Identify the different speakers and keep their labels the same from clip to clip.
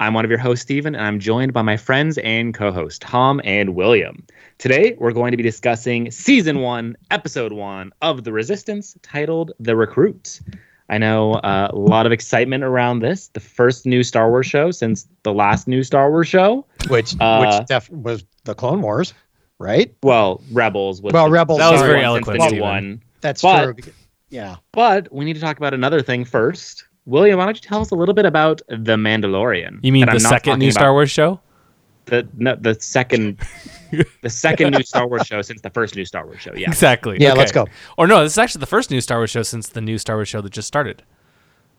Speaker 1: I'm one of your hosts, Stephen, and I'm joined by my friends and co hosts, Tom and William. Today, we're going to be discussing Season 1, Episode 1 of The Resistance, titled The Recruit. I know uh, a lot of excitement around this, the first new Star Wars show since the last new Star Wars show.
Speaker 2: which
Speaker 1: Uh,
Speaker 2: which def- was the Clone Wars, right?
Speaker 1: Well, Rebels was
Speaker 2: Well,
Speaker 1: the-
Speaker 2: Rebels.
Speaker 3: That was very eloquent,
Speaker 1: the new
Speaker 3: Steven.
Speaker 1: one.
Speaker 2: That's
Speaker 1: but-
Speaker 2: true. Yeah.
Speaker 1: But we need to talk about another thing first. William, why don't you tell us a little bit about The Mandalorian?
Speaker 3: You mean the second new Star Wars show?
Speaker 1: The, no, the second the second new Star Wars show since the first new Star Wars show. Yeah.
Speaker 3: Exactly.
Speaker 2: Yeah,
Speaker 3: Okay.
Speaker 2: let's go.
Speaker 3: Or no, this is actually the first new Star Wars show since the new Star Wars show that just started.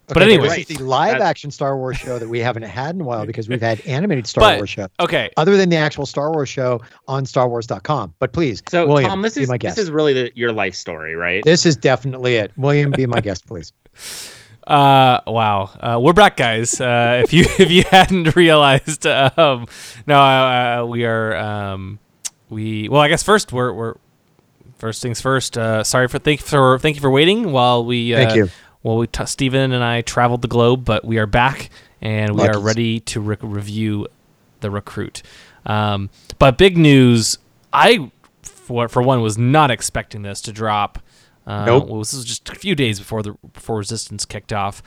Speaker 3: But anyway,
Speaker 2: this is the live
Speaker 1: That's-
Speaker 2: action Star Wars show that we haven't had in a while because we've had animated Star
Speaker 3: but
Speaker 2: Wars show.
Speaker 3: okay,
Speaker 2: Other than the actual Star Wars show on StarWars.com. But please,
Speaker 1: So
Speaker 2: William,
Speaker 1: Tom, this
Speaker 2: be
Speaker 1: is
Speaker 2: my
Speaker 1: this is really the, your life story, right?
Speaker 2: This is definitely it. William, be my guest, please.
Speaker 3: Uh, wow. Uh, we're back, guys. Uh, if you if you hadn't realized, um, no, uh, uh, we are. Um, we well, I guess first we're we're first things first. Uh, sorry for thank for thank you for waiting while we. Uh,
Speaker 2: Thank you.
Speaker 3: While we t- Stephen and I traveled the globe, but we are back and we are ready to re- review the recruit. Um, but big news! I for for one was not expecting this to drop. Uh,
Speaker 2: Nope.
Speaker 3: well, this was just a few days before the before Resistance kicked off,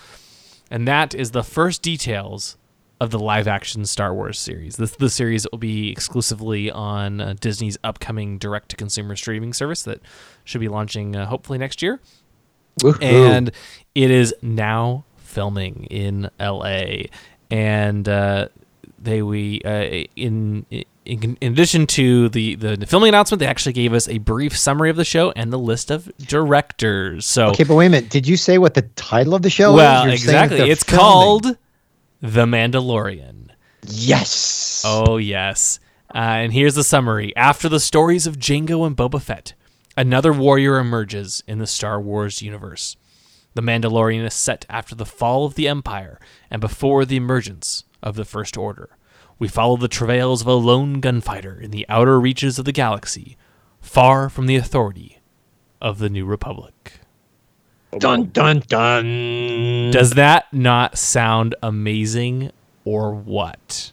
Speaker 3: and that is the first details of the live action Star Wars series. This the series will be exclusively on uh, Disney's upcoming direct to consumer streaming service that should be launching uh, hopefully next year. And it is now filming in L.A. and uh, they we uh, in, in in addition to the, the the filming announcement, they actually gave us a brief summary of the show and the list of directors. So
Speaker 2: Okay, but wait a minute. Did you say what the title of the show
Speaker 3: well,
Speaker 2: is? You're saying that
Speaker 3: exactly. It's
Speaker 2: filming.
Speaker 3: called The Mandalorian.
Speaker 2: Yes.
Speaker 3: Oh, yes. Uh, and here's the summary. After the stories of Jango and Boba Fett, another warrior emerges in the Star Wars universe. The Mandalorian is set after the fall of the Empire and before the emergence of the First Order. We follow the travails of a lone gunfighter in the outer reaches of the galaxy, far from the authority of the New Republic.
Speaker 2: Dun dun dun.
Speaker 3: Does that not sound amazing or what?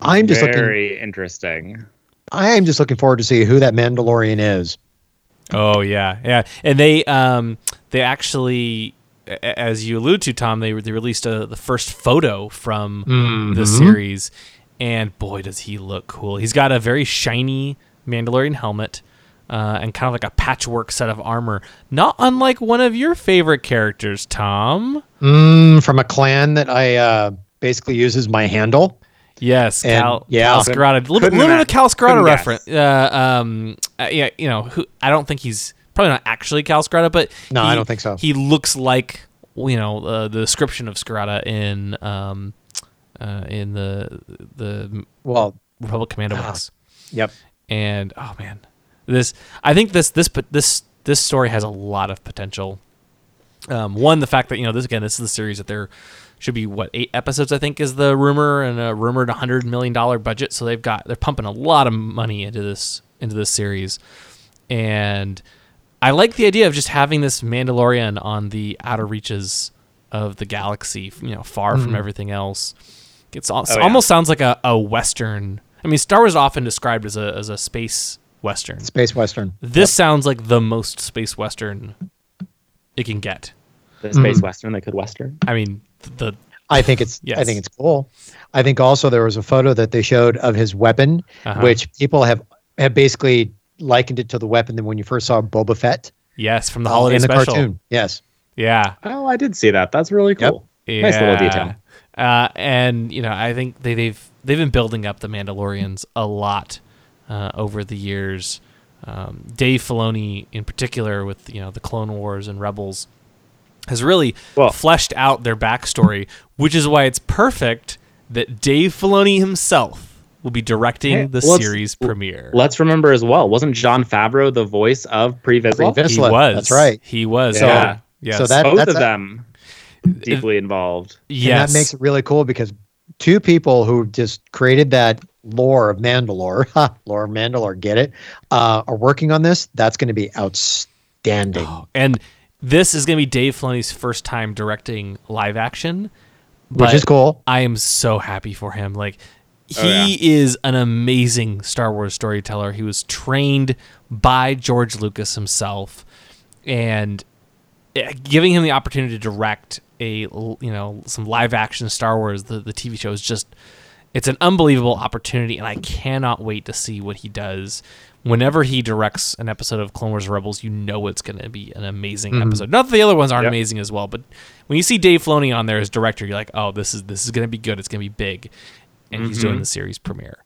Speaker 2: I'm just looking.
Speaker 1: Very interesting.
Speaker 2: I am just looking forward to see who that Mandalorian is.
Speaker 3: Oh yeah, yeah, and they um they actually, a- as you allude to, Tom, they they released a, the first photo from the series, and boy, does he look cool! He's got a very shiny Mandalorian helmet. Uh, and kind of like a patchwork set of armor, not unlike one of your favorite characters, Tom.
Speaker 2: Mm, from a clan that I uh, basically use as my handle.
Speaker 3: Yes,
Speaker 2: And-
Speaker 3: Kal,
Speaker 2: yeah.
Speaker 3: Kal Skirata. A little, bit- little bit of. Kal
Speaker 1: Couldn't
Speaker 3: reference. Uh, um, uh, yeah, you know, who, I don't think he's probably not actually Kal Skirata, but
Speaker 2: No,
Speaker 3: he-
Speaker 2: I don't think so.
Speaker 3: He looks like you know uh, the description of Skirata in um, uh, in the the
Speaker 2: Well,
Speaker 3: Republic Commando
Speaker 2: Ah.
Speaker 3: books.
Speaker 2: yep.
Speaker 3: And oh man, this I think this this this this story has a lot of potential. Um, one, the fact that you know this again, this is the series that there should be what eight episodes I think is the rumor and a rumored hundred million dollar budget. So they've got they're pumping a lot of money into this into this series, and I like the idea of just having this Mandalorian on the outer reaches of the galaxy, you know, far from everything else. It's al-
Speaker 1: yeah.
Speaker 3: almost sounds like a, a western. I mean, Star Wars is often described as a as a space western.
Speaker 2: Space Western.
Speaker 3: This sounds like the most space western it can get.
Speaker 1: The space western, they could western.
Speaker 3: I mean, the
Speaker 2: I think it's
Speaker 3: Yes.
Speaker 2: I think it's cool. I think also there was a photo that they showed of his weapon,
Speaker 3: Uh-huh.
Speaker 2: which people have have basically likened it to the weapon that when you first saw Boba Fett
Speaker 3: yes from the
Speaker 2: uh,
Speaker 3: holiday
Speaker 2: in the
Speaker 3: special.
Speaker 2: cartoon. Yes.
Speaker 3: Yeah,
Speaker 1: Oh, I did see that. That's really
Speaker 2: Yep.
Speaker 1: cool. Nice little detail.
Speaker 3: Uh, and you know, I think they, they've they've been building up the Mandalorians a lot uh, over the years. Um, Dave Filoni, in particular, with you know the Clone Wars and Rebels, has really
Speaker 1: Well-
Speaker 3: fleshed out their backstory, which is why it's perfect that Dave Filoni himself will be directing
Speaker 1: Hey,
Speaker 3: the
Speaker 1: let's-
Speaker 3: series premiere.
Speaker 1: Let's remember as well, wasn't Jon Favreau the voice of Pre Vizsla?
Speaker 2: Pre-
Speaker 3: he was.
Speaker 2: that's right.
Speaker 3: He was.
Speaker 1: So-
Speaker 3: yeah. Yes.
Speaker 2: so that-
Speaker 1: Both
Speaker 2: that's
Speaker 1: of
Speaker 2: a-
Speaker 1: them deeply involved.
Speaker 3: yes.
Speaker 2: And that makes it really cool because two people who just created that lore of Mandalore, ha, lore of Mandalore, get it, uh, are working on this. That's going to be outstanding.
Speaker 3: and this is going to be Dave Filoni's first time directing live action,
Speaker 2: which is cool.
Speaker 3: I am so happy for him. Like he
Speaker 1: Oh, yeah.
Speaker 3: is an amazing Star Wars storyteller. He was trained by George Lucas himself, and eh, giving him the opportunity to direct a you know some live action Star Wars the the TV show is just it's an unbelievable opportunity, and I cannot wait to see what he does. Whenever he directs an episode of Clone Wars Rebels, you know it's going to be an amazing episode. Not that the other ones aren't
Speaker 1: Yep.
Speaker 3: amazing as well, but when you see Dave Filoni on there as director, you're like, oh, this is this is going to be good. It's going to be big, and he's doing the series premiere.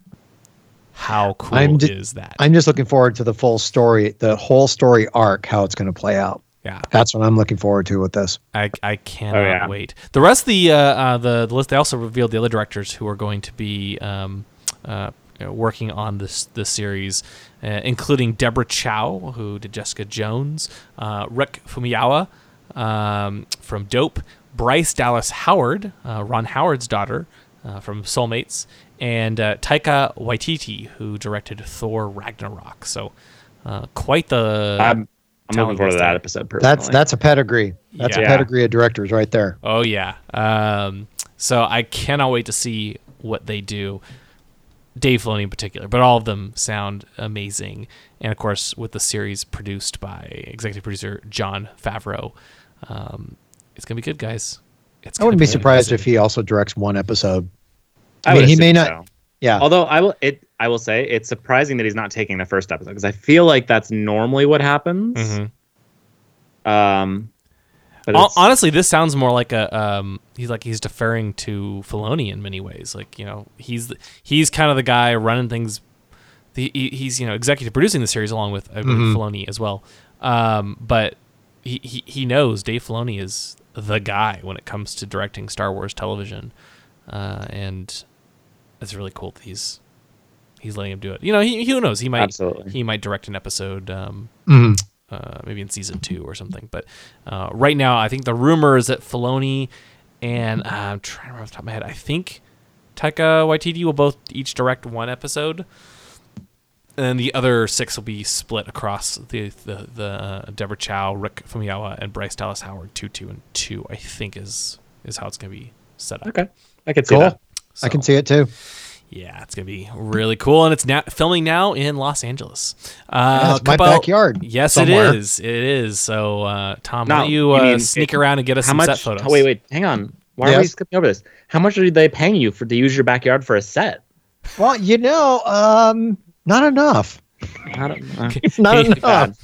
Speaker 3: How cool
Speaker 2: I'm ju-
Speaker 3: is that?
Speaker 2: I'm just looking forward to the full story, the whole story arc, how it's going to play out.
Speaker 3: yeah,
Speaker 2: That's what I'm looking forward to with this.
Speaker 3: I, I cannot
Speaker 1: yeah.
Speaker 3: wait. The rest of the uh, uh, the, the list they also revealed the other directors who are going to be um, uh, working on this this series, uh, including Deborah Chow, who did Jessica Jones, uh, Rick Famuyiwa um, from Dope, Bryce Dallas Howard, uh, Ron Howard's daughter uh, from Soulmates, and uh, Taika Waititi, who directed Thor Ragnarok. So. Uh, quite the
Speaker 1: I'm, I'm looking forward to that episode personally.
Speaker 2: That's that's a pedigree. That's
Speaker 3: Yeah.
Speaker 2: a pedigree of directors right there.
Speaker 3: Oh yeah. Um, so I cannot wait to see what they do. Dave Filoni in particular, but all of them sound amazing. And of course, with the series produced by executive producer Jon Favreau, um, it's gonna be good, guys. It's
Speaker 2: I wouldn't be
Speaker 3: gonna
Speaker 2: surprised if he also directs one episode.
Speaker 1: I,
Speaker 2: I mean, he may not-
Speaker 1: so.
Speaker 2: Yeah.
Speaker 1: Although I will, it I will say it's surprising that he's not taking the first episode because I feel like that's normally what happens.
Speaker 3: Mhm.
Speaker 1: Um, but
Speaker 3: Honestly, this sounds more like a um, he's like he's deferring to Filoni in many ways. Like you know, he's he's kind of the guy running things. The, he, he's you know executive producing the series along with I believe Filoni as well. Um, but he, he he knows Dave Filoni is the guy when it comes to directing Star Wars television, uh, and it's really cool that he's he's letting him do it. You know, he, who knows? He might
Speaker 1: Absolutely.
Speaker 3: he might direct an episode. Um,
Speaker 2: Mhm.
Speaker 3: uh, maybe in season two or something. But uh, right now, I think the rumor is that Filoni and uh, I'm trying to remember off the top of my head. I think Taika Waititi will both each direct one episode, and the other six will be split across the the, the uh, Deborah Chow, Rick Famuyiwa, and Bryce Dallas Howard two two and two. I think is is how it's gonna be set up.
Speaker 1: okay, I could see
Speaker 2: Cool.
Speaker 1: that.
Speaker 2: I can see it too.
Speaker 3: Yeah, it's gonna be really cool, and it's now filming now in Los Angeles. Uh,
Speaker 2: Yeah, it's my
Speaker 3: couple-
Speaker 2: backyard
Speaker 3: Yes,
Speaker 2: somewhere.
Speaker 3: it is. It is. So, uh, Tom,
Speaker 1: Now,
Speaker 3: why don't you
Speaker 1: you
Speaker 3: uh,
Speaker 1: mean
Speaker 3: sneak
Speaker 1: it-
Speaker 3: around and get us
Speaker 1: How
Speaker 3: some
Speaker 1: much?
Speaker 3: set photos?
Speaker 1: oh, wait, wait, hang on. Why are we skipping over this? How much are they paying you for to use your backyard for a set?
Speaker 2: Well, you know, um, not enough.
Speaker 1: Don't know.
Speaker 2: Not enough.
Speaker 1: God.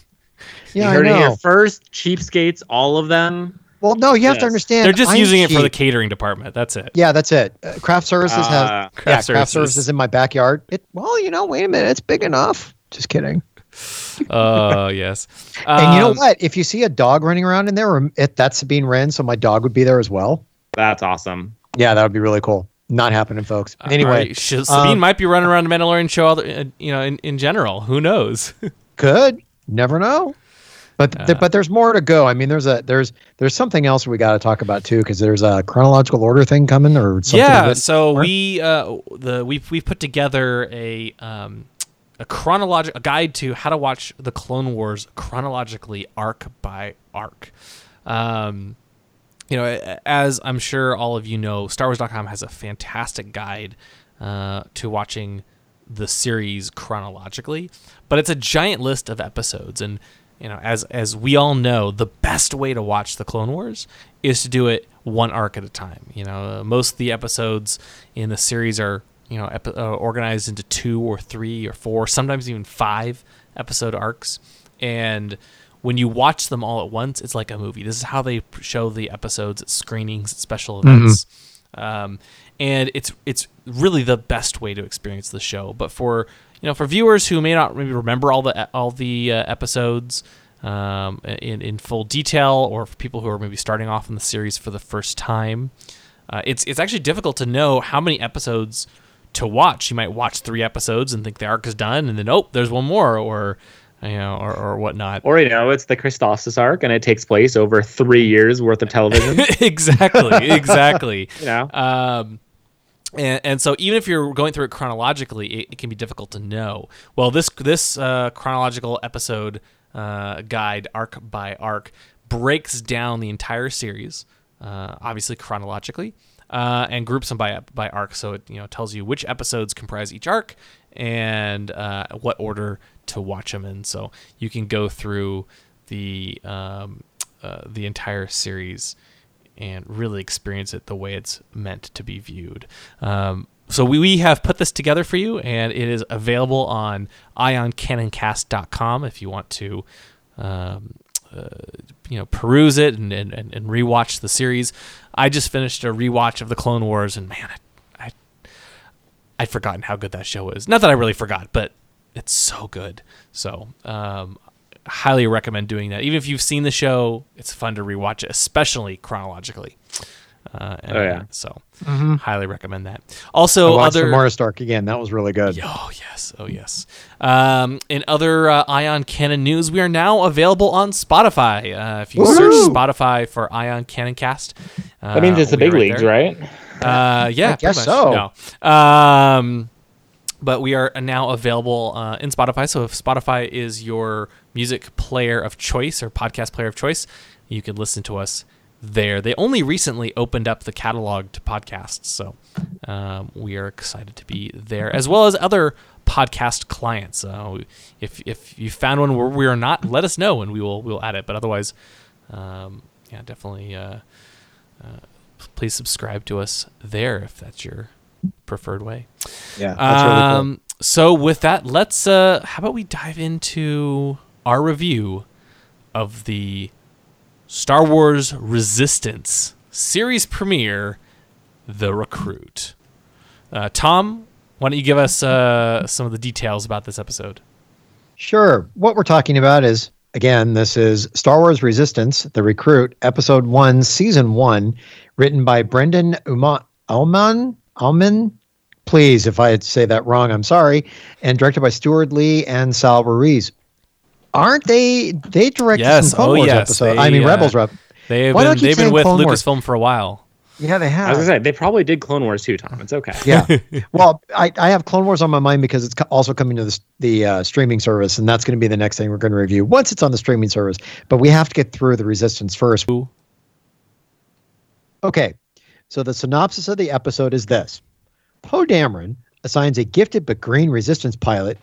Speaker 2: Yeah,
Speaker 1: you
Speaker 2: I
Speaker 1: heard it here
Speaker 2: know.
Speaker 1: first. Cheapskates, all of them.
Speaker 2: Well, no, you have
Speaker 1: Yes.
Speaker 2: to understand.
Speaker 3: They're just
Speaker 2: I'm
Speaker 3: using it for the catering department. That's it.
Speaker 2: Yeah, that's it. Uh, craft services
Speaker 1: Uh,
Speaker 2: has yeah,
Speaker 3: Craft
Speaker 2: craft
Speaker 3: services.
Speaker 2: services in my backyard. It well, you know, wait a minute, it's big enough. Just kidding.
Speaker 3: Oh yes.
Speaker 2: and you know
Speaker 3: Um,
Speaker 2: what? If you see a dog running around in there, it, that's Sabine Wren, so my dog would be there as well.
Speaker 1: That's awesome.
Speaker 2: Yeah, that would be really cool. Not happening, folks. Anyway,
Speaker 3: right, Sabine
Speaker 2: um,
Speaker 3: might be running around the Mandalorian show, other, uh, you know, in, in general. Who knows?
Speaker 2: could never know. But th-
Speaker 3: Uh,
Speaker 2: but there's more to go. I mean, there's a there's there's something else we got to talk about too because there's a chronological order thing coming or something.
Speaker 3: yeah. So
Speaker 2: or-
Speaker 3: we uh, the we we've put together a um, a chronological a guide to how to watch the Clone Wars chronologically, arc by arc. Um, you know, as I'm sure all of you know, StarWars.com has a fantastic guide uh, to watching the series chronologically, but it's a giant list of episodes, and you know, as as we all know, the best way to watch the Clone Wars is to do it one arc at a time. You know, most of the episodes in the series are you know epi- uh, organized into two or three or four, sometimes even five episode arcs, and when you watch them all at once, it's like a movie. This is how they show the episodes at screenings, at special events, um, and it's it's really the best way to experience the show. But for you know, for viewers who may not maybe remember all the all the uh, episodes um, in in full detail, or for people who are maybe starting off in the series for the first time, uh, it's it's actually difficult to know how many episodes to watch. You might watch three episodes and think the arc is done, and then oh, there's one more, or you know, or, or whatnot.
Speaker 1: Or you know, it's the Christophsis arc, and it takes place over three years worth of television.
Speaker 3: exactly, exactly.
Speaker 1: you know,
Speaker 3: Um, and, and so even if you're going through it chronologically, it, it can be difficult to know. Well, this this uh, chronological episode uh, guide, arc by arc, breaks down the entire series, uh, obviously chronologically, uh, and groups them by by arc. So it you know tells you which episodes comprise each arc and uh, what order to watch them in. So you can go through the um, uh, the entire series and really experience it the way it's meant to be viewed. Um, so we, we have put this together for you, and it is available on ioncanoncast.com if you want to, um, uh, you know, peruse it and, and, and rewatch the series. I just finished a rewatch of the Clone Wars, and man, I, I I'd forgotten how good that show is. Not that I really forgot, but it's so good. So um, highly recommend doing that. Even if you've seen the show, it's fun to rewatch it, especially chronologically. Uh, and,
Speaker 1: Oh, yeah.
Speaker 3: So highly recommend that. Also,
Speaker 2: I
Speaker 3: other
Speaker 2: the Morris Stark again. That was really good.
Speaker 3: Oh yes, oh yes. Um, in other uh, Ion Canon news, we are now available on Spotify. Uh, if you search Spotify for Ion Canon Cast, uh,
Speaker 1: that means it's the big
Speaker 3: right
Speaker 1: leagues,
Speaker 3: there.
Speaker 1: right?
Speaker 3: Uh, yeah,
Speaker 2: I guess so.
Speaker 3: No. Um, but we are now available uh, in Spotify. So if Spotify is your music player of choice or podcast player of choice, you can listen to us there. They only recently opened up the catalog to podcasts, so um, we are excited to be there, as well as other podcast clients. Uh, if if you found one where we are not, let us know and we will we will add it. But otherwise, um, yeah, definitely. Uh, please subscribe to us there if that's your preferred way.
Speaker 2: Yeah, that's really cool.
Speaker 3: Um, so with that, let's uh, how about we dive into our review of the Star Wars Resistance series premiere, The Recruit. Uh, Tom, why don't you give us uh, some of the details about this episode?
Speaker 2: Sure. What we're talking about is again, this is Star Wars Resistance, The Recruit, Episode One, Season One, written by Brendan Uma- Ullman. Ullman. Please, if I say that wrong, I'm sorry. And directed by Steward Lee and Saul Ruiz. Aren't they? They directed
Speaker 3: Yes,
Speaker 2: some Clone
Speaker 3: oh,
Speaker 2: Wars
Speaker 3: yes,
Speaker 2: episode.
Speaker 3: they,
Speaker 2: I mean,
Speaker 3: uh,
Speaker 2: Rebels rep.
Speaker 3: They've
Speaker 2: Why
Speaker 3: been they've been with
Speaker 2: Clone Wars?
Speaker 3: Lucasfilm for a while.
Speaker 2: Yeah, they
Speaker 1: I
Speaker 2: have.
Speaker 1: was gonna say they probably did Clone Wars too, Tom. It's okay.
Speaker 2: yeah. Well, I, I have Clone Wars on my mind because it's also coming to the, the uh, streaming service, and that's going to be the next thing we're going to review once it's on the streaming service. But we have to get through the Resistance first. Okay, so the synopsis of the episode is this Poe Dameron assigns a gifted but green Resistance pilot,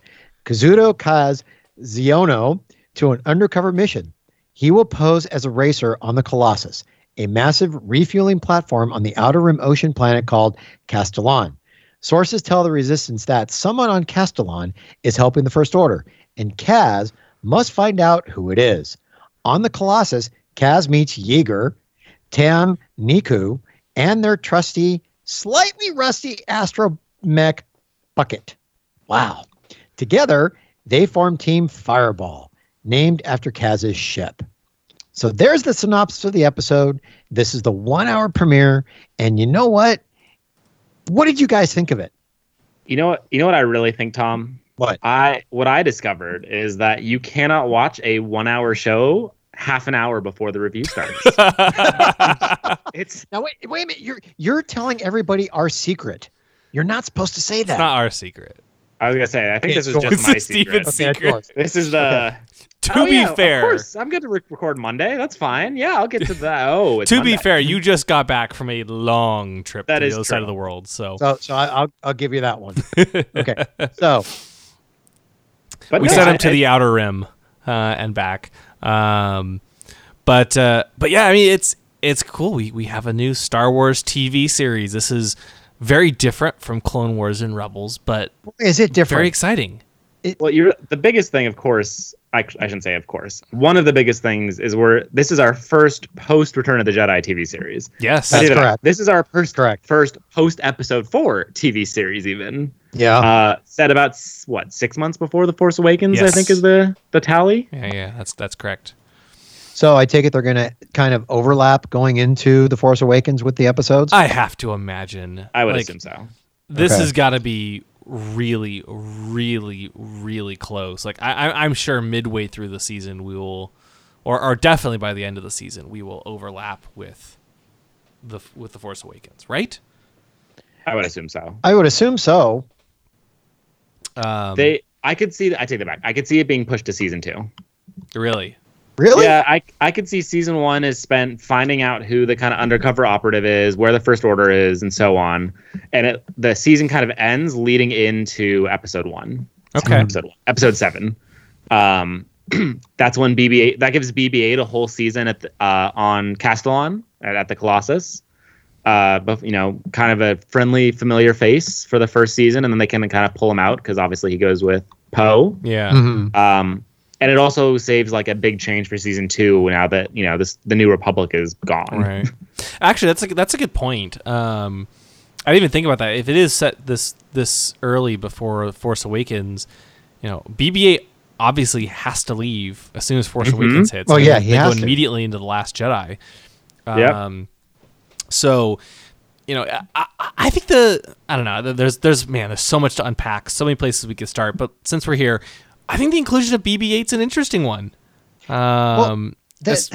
Speaker 2: Kazuda Kaz Xiono, to an undercover mission. He will pose as a racer on the Colossus, a massive refueling platform on the Outer Rim Ocean planet called Castilon. Sources tell the Resistance that someone on Castilon is helping the First Order, and Kaz must find out who it is. On the Colossus, Kaz meets Yeager, Tam Neeku, and their trusty, slightly rusty astromech bucket. Wow. Together, they form Team Fireball, named after Kaz's ship. So there's the synopsis of the episode. This is the one hour premiere. And you know what? What did you guys think of it?
Speaker 1: You know what? You know what I really think, Tom.
Speaker 2: What?
Speaker 1: I what I discovered is that you cannot watch a one-hour show half an hour before the review starts. it's
Speaker 2: Now wait, wait a minute. You're you're telling everybody our secret. You're not supposed to say that.
Speaker 3: It's not our secret.
Speaker 1: I was gonna say I think
Speaker 2: It's
Speaker 1: this is just my
Speaker 3: This is
Speaker 1: secret.
Speaker 3: Steven's
Speaker 2: Okay,
Speaker 3: secret.
Speaker 1: This is the.
Speaker 3: To
Speaker 1: Oh,
Speaker 3: be
Speaker 1: yeah,
Speaker 3: fair,
Speaker 1: of course, I'm going to re- record Monday. That's fine. Yeah, I'll get to that. Oh, it's
Speaker 3: to be fair, you just got back from a long trip
Speaker 1: That
Speaker 3: to
Speaker 1: is
Speaker 3: the other side of the world, so,
Speaker 2: So so I, I'll I'll give you that one. okay. So
Speaker 1: But
Speaker 3: we
Speaker 1: no,
Speaker 3: sent
Speaker 1: I-
Speaker 3: him to
Speaker 1: I-
Speaker 3: the outer rim uh, and back. Um, but uh, but yeah, I mean it's it's cool. We we have a new Star Wars TV series. This is very different from Clone Wars and Rebels, but
Speaker 2: is it different?
Speaker 3: very exciting.
Speaker 1: Well, you're the biggest thing, of course. I, I shouldn't say, of course. One of the biggest things is we're this is our first post Return of the Jedi TV series.
Speaker 3: Yes,
Speaker 2: That's
Speaker 1: I say that.
Speaker 2: correct.
Speaker 1: This is our first
Speaker 2: Correct.
Speaker 1: first post Episode Four TV series, even
Speaker 2: yeah.
Speaker 1: uh, set about what six months before the Force Awakens. I think is the the tally.
Speaker 3: yeah, yeah, that's that's correct.
Speaker 2: so I take it they're going to kind of overlap going into the Force Awakens with the episodes.
Speaker 3: I have to imagine.
Speaker 1: I would
Speaker 3: like,
Speaker 1: assume so.
Speaker 3: this
Speaker 2: Okay.
Speaker 3: has got to be really, really, really close. Like I, I, I'm sure midway through the season we will, or, or definitely by the end of the season we will overlap with the with the Force Awakens, right?
Speaker 1: I would assume so.
Speaker 2: I would assume so.
Speaker 3: Um,
Speaker 1: They, I could see. I take that back. I could see it being pushed to season two.
Speaker 3: really.
Speaker 2: Really?
Speaker 1: Yeah, I I could see season one is spent finding out who the kind of undercover operative is, where the first order is, and so on. And it, the season kind of ends leading into episode one.
Speaker 3: Okay.
Speaker 1: Episode one, episode seven. Um, that's when BB-8 that gives BB-8 a whole season at the, uh, on Castilon at, at the Colossus. Uh, but you know, kind of a friendly, familiar face for the first season, and then they can kind of pull him out because obviously he goes with Poe.
Speaker 3: Yeah.
Speaker 2: Mhm.
Speaker 1: Um, and it also saves like a big change for season two now that you know this the New Republic is gone.
Speaker 3: Right. Actually, that's a that's a good point. Um, I didn't even think about that. If it is set this this early before Force Awakens, you know, BB-8 obviously has to leave as soon as Force Awakens hits.
Speaker 2: Oh,
Speaker 3: They-
Speaker 2: yeah, he
Speaker 3: they
Speaker 2: has
Speaker 3: go
Speaker 2: to.
Speaker 3: immediately into the Last Jedi.
Speaker 1: Yep.
Speaker 3: Um, so, you know, I, I- I think the I don't know. There's there's man, there's so much to unpack, so many places we could start. But since we're here, I think the inclusion of BB-8's an interesting one. Um,
Speaker 2: That-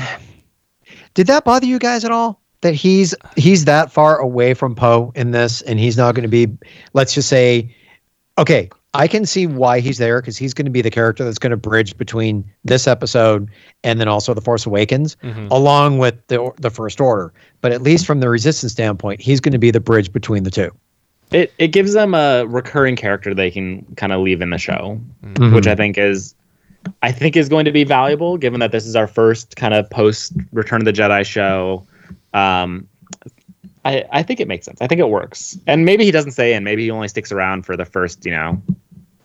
Speaker 2: did that bother you guys at all? That he's he's that far away from Poe in this, and he's not going to be. Let's just say, okay, I can see why he's there because he's going to be the character that's going to bridge between this episode and then also the Force Awakens, along with the the First Order. But at least from the Resistance standpoint, he's going to be the bridge between the two.
Speaker 1: It it gives them a recurring character they can kind of leave in the show,
Speaker 2: Mm-hmm.
Speaker 1: which I think is I think is going to be valuable given that this is our first kind of post Return of the Jedi show. Um, I I think it makes sense. I think it works. And maybe he doesn't stay in. Maybe he only sticks around for the first, you know,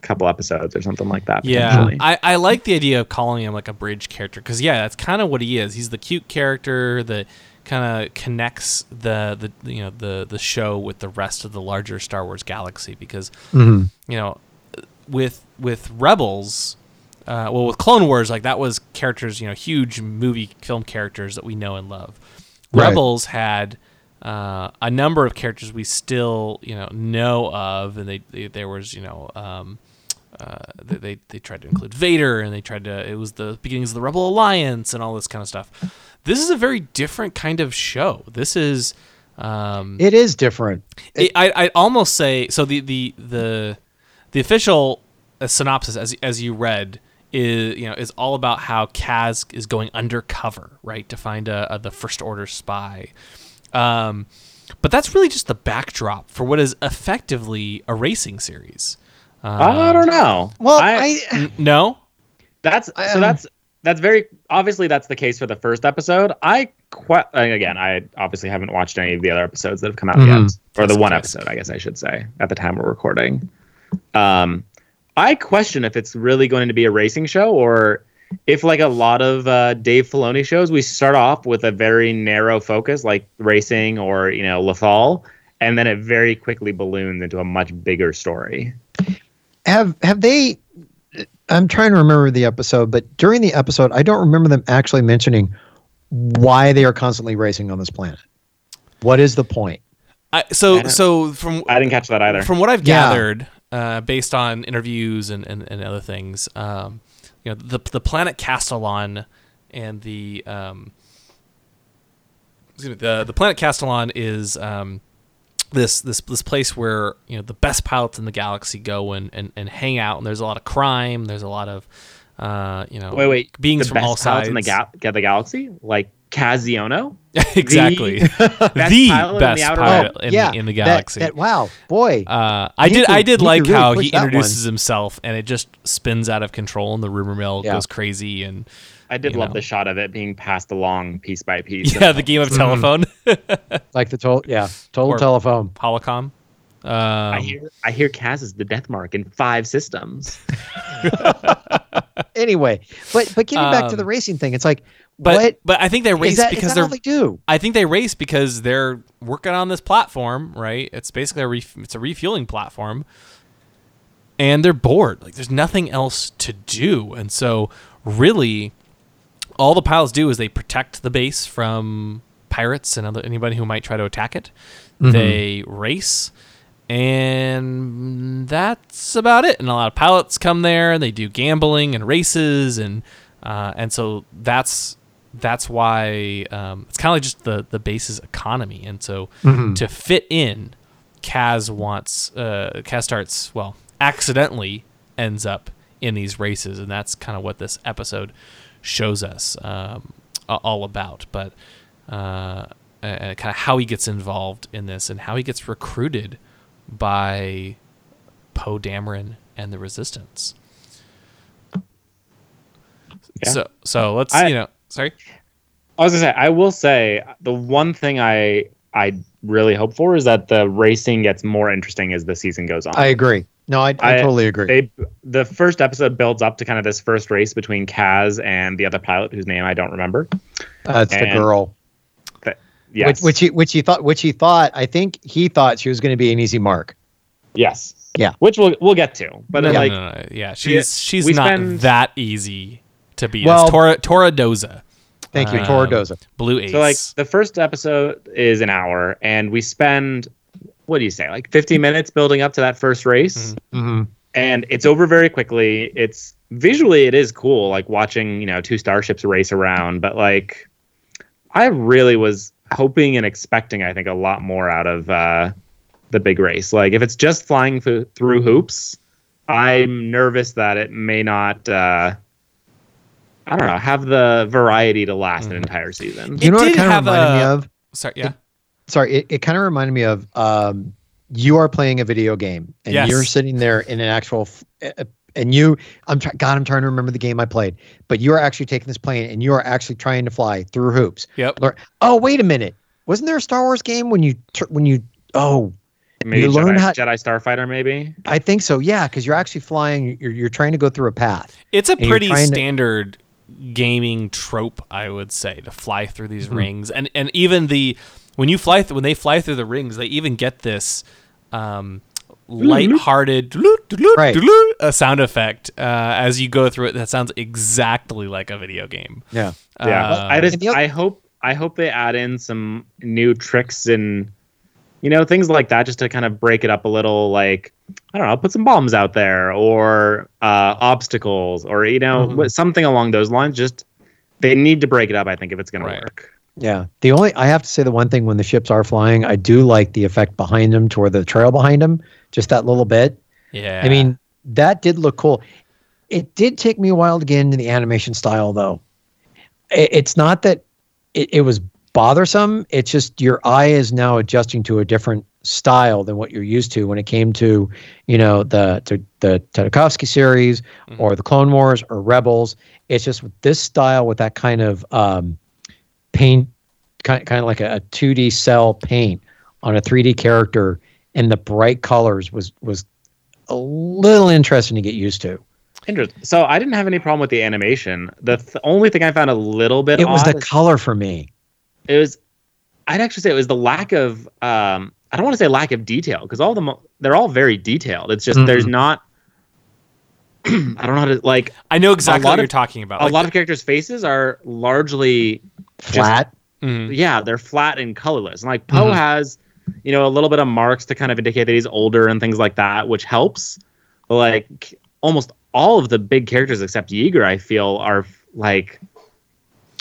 Speaker 1: couple episodes or something like that.
Speaker 3: Yeah. I, I like the idea of calling him like a bridge character because yeah, that's kind of what he is. He's the cute character that kind of connects the the you know the the show with the rest of the larger Star Wars galaxy because you know with with Rebels. Uh, well, with Clone Wars, like that was characters, you know, huge movie film characters that we know and love.
Speaker 2: Right.
Speaker 3: Rebels had uh, a number of characters we still, you know, know of, and they, they there was, you know, um, uh, they, they they tried to include Vader, and they tried to. It was the beginnings of the Rebel Alliance and all this kind of stuff. This is a very different kind of show. This is. Um,
Speaker 2: It is different.
Speaker 3: I I I'd almost say so. The the the the official uh, synopsis, as as you read, is you know is all about how Kaz is going undercover, right, to find a, a the First Order spy. Um, but that's really just the backdrop for what is effectively a racing series.
Speaker 1: I don't know.
Speaker 2: Well,
Speaker 1: I,
Speaker 2: I,
Speaker 3: N- no,
Speaker 1: That's so
Speaker 2: um,
Speaker 1: that's that's very obviously that's the case for the first episode. I que- again, I obviously haven't watched any of the other episodes that have come out
Speaker 2: Mhm.
Speaker 1: yet, or the one
Speaker 3: yes.
Speaker 1: episode, I guess I should say, at the time we're recording. Um, I question if it's really going to be a racing show or if, like a lot of uh, Dave Filoni shows, we start off with a very narrow focus, like racing or you know Lothal, and then it very quickly balloons into a much bigger story.
Speaker 2: have have they i'm trying to remember the episode but during the episode i don't remember them actually mentioning why they are constantly racing on this planet what is the point
Speaker 3: I, so
Speaker 1: I don't-
Speaker 3: so from
Speaker 1: I didn't catch that either.
Speaker 3: From what I've
Speaker 2: Yeah.
Speaker 3: gathered, uh, based on interviews and, and, and other things, um, you know, the the planet Castilon and the um, excuse me, the the planet Castilon is um, this this this place where you know the best pilots in the galaxy go and, and, and hang out, and there's a lot of crime. There's a lot of uh, you know,
Speaker 1: Wait, wait.
Speaker 3: beings
Speaker 1: the
Speaker 3: from all
Speaker 1: best pilots
Speaker 3: sides
Speaker 1: in the, ga- ga- the galaxy, like Kaz Xiono.
Speaker 3: exactly,
Speaker 1: The best
Speaker 3: the
Speaker 1: pilot in the
Speaker 3: pilot in,
Speaker 2: yeah
Speaker 3: the, in the galaxy.
Speaker 2: that, wow boy
Speaker 3: Uh, I did.
Speaker 2: could-
Speaker 3: I did like
Speaker 2: really
Speaker 3: how he
Speaker 2: that one.
Speaker 3: introduces himself, and it just spins out of control, and the rumor mill
Speaker 2: Yeah.
Speaker 3: goes crazy, and
Speaker 1: I did love
Speaker 3: know.
Speaker 1: the shot of it being passed along piece by piece.
Speaker 3: yeah, the game of
Speaker 2: Mm-hmm.
Speaker 3: telephone,
Speaker 2: like the total yeah total
Speaker 3: Or-
Speaker 2: telephone
Speaker 3: holocom. Um,
Speaker 1: I hear I hear Kaz is the death mark in five systems.
Speaker 2: anyway but but getting back to
Speaker 3: Um,
Speaker 2: the racing thing it's like
Speaker 3: but
Speaker 2: what
Speaker 3: but I think they race
Speaker 2: that, is
Speaker 3: because they're.
Speaker 2: they do
Speaker 3: I think they race because they're working on this platform, right? It's basically a ref- it's a refueling platform, and they're bored. Like there's nothing else to do, and so really, all the pilots do is they protect the base from pirates and other anybody who might try to attack it. They race, and that's about it. And a lot of pilots come there, and they do gambling and races, and uh, and so that's that's why um, it's kind of like just the the base's economy. And so to fit in, Kaz wants uh, Kaz starts well accidentally ends up in these races, and that's kind of what this episode shows us um, all about. But uh, uh, kind of how he gets involved in this and how he gets recruited by Poe Dameron and the Resistance.
Speaker 1: Yeah.
Speaker 3: So so let's
Speaker 1: I-
Speaker 3: you know sorry
Speaker 1: I was gonna say, I will say the one thing I I really hope for is that the racing gets more interesting as the season goes on.
Speaker 2: I agree. No, I, I,
Speaker 1: I-
Speaker 2: totally agree.
Speaker 1: they the first episode builds up to kind of this first race between Kaz and the other pilot whose name I don't remember.
Speaker 2: uh, it's the
Speaker 1: and-
Speaker 2: girl,
Speaker 1: Yes,
Speaker 2: which, which he which he thought which he thought I think he thought she was going to be an easy mark.
Speaker 1: yes,
Speaker 2: Yeah.
Speaker 1: which we'll we'll get to. But
Speaker 3: no,
Speaker 1: uh, like,
Speaker 3: no, no, no. yeah she's she's
Speaker 1: we
Speaker 3: not
Speaker 1: spend-
Speaker 3: that easy to beat.
Speaker 2: Well-
Speaker 3: it's Torra Torra Doza,
Speaker 2: Thank you,
Speaker 3: Um,
Speaker 2: Torra Doza.
Speaker 3: Blue Ace.
Speaker 1: so like the first episode is an hour, and we spend what do you say, like 50 minutes building up to that first race.
Speaker 2: hmm
Speaker 1: and it's over very quickly. It's visually it is cool, like watching you know two starships race around. But like, I really was hoping and expecting, I think, a lot more out of uh, the big race. Like, if it's just flying th- through hoops, I'm nervous that it may not. Uh, I don't know, have the variety to last an entire season.
Speaker 2: You know what it
Speaker 3: did
Speaker 2: kind of
Speaker 3: have
Speaker 2: reminded me
Speaker 3: a-
Speaker 2: of?
Speaker 3: sorry, yeah.
Speaker 2: Sorry, it, it kind of reminded me of um, you are playing a video game and
Speaker 3: Yes.
Speaker 2: you're sitting there in an actual f- uh, and you I'm try, God I'm trying to remember the game I played, but you are actually taking this plane and you are actually trying to fly through hoops.
Speaker 3: Yep.
Speaker 2: Lear- Oh wait a minute, wasn't there a Star Wars game when you tur- when you oh
Speaker 1: Maybe
Speaker 2: you
Speaker 1: Jedi,
Speaker 2: learn how-
Speaker 1: Jedi Starfighter, maybe.
Speaker 2: I think so yeah because you're actually flying you're you're trying to go through a path.
Speaker 3: It's a pretty
Speaker 2: trying to-
Speaker 3: standard gaming trope, I would say, to fly through these
Speaker 2: Mm-hmm.
Speaker 3: rings, and and even the when you fly th- when they fly through the rings, they even get this um, light-hearted
Speaker 2: Right.
Speaker 3: a sound effect uh, as you go through it. That sounds exactly like a video game.
Speaker 2: Yeah.
Speaker 1: Yeah,
Speaker 3: Uh,
Speaker 1: I just
Speaker 2: and the oth-
Speaker 1: I hope I hope they add in some new tricks and you know things like that just to kind of break it up a little. Like I don't know, put some bombs out there or uh, obstacles or you know
Speaker 2: Mhm.
Speaker 1: something along those lines. Just they need to break it up. I think if it's going
Speaker 3: Right.
Speaker 1: to work.
Speaker 2: Yeah. The only I have to say the one thing when the ships are flying, I do like the effect behind them toward the trail behind them, just that little bit.
Speaker 3: yeah,
Speaker 2: I mean, that did look cool. It did take me a while to get into the animation style, though. It, it's not that it, it was bothersome. It's just your eye is now adjusting to a different style than what you're used to when it came to, you know, the the, the Tartakovsky series or the Clone Wars or Rebels. It's just with this style with that kind of um, paint, kind kind of like a, a 2D cell paint on a 3D character, and the bright colors was was a little interesting to get used to.
Speaker 1: Interesting. So I didn't have any problem with the animation. The th- only thing I found a little bit
Speaker 2: It was the color for me.
Speaker 1: it was I'd actually say it was the lack of um I don't want to say lack of detail because all the them they're all very detailed. It's just there's
Speaker 2: Mhm.
Speaker 1: not I don't know how to like
Speaker 3: I know exactly what
Speaker 1: of-
Speaker 3: you're talking about.
Speaker 1: a
Speaker 3: Like
Speaker 1: lot of characters' faces are largely
Speaker 2: Flat.
Speaker 3: Mhm.
Speaker 1: yeah, they're flat and colorless. And like Poe
Speaker 2: Mhm.
Speaker 1: has, you know, a little bit of marks to kind of indicate that he's older and things like that, which helps. But like almost all of the big characters except Yeager, I feel, are like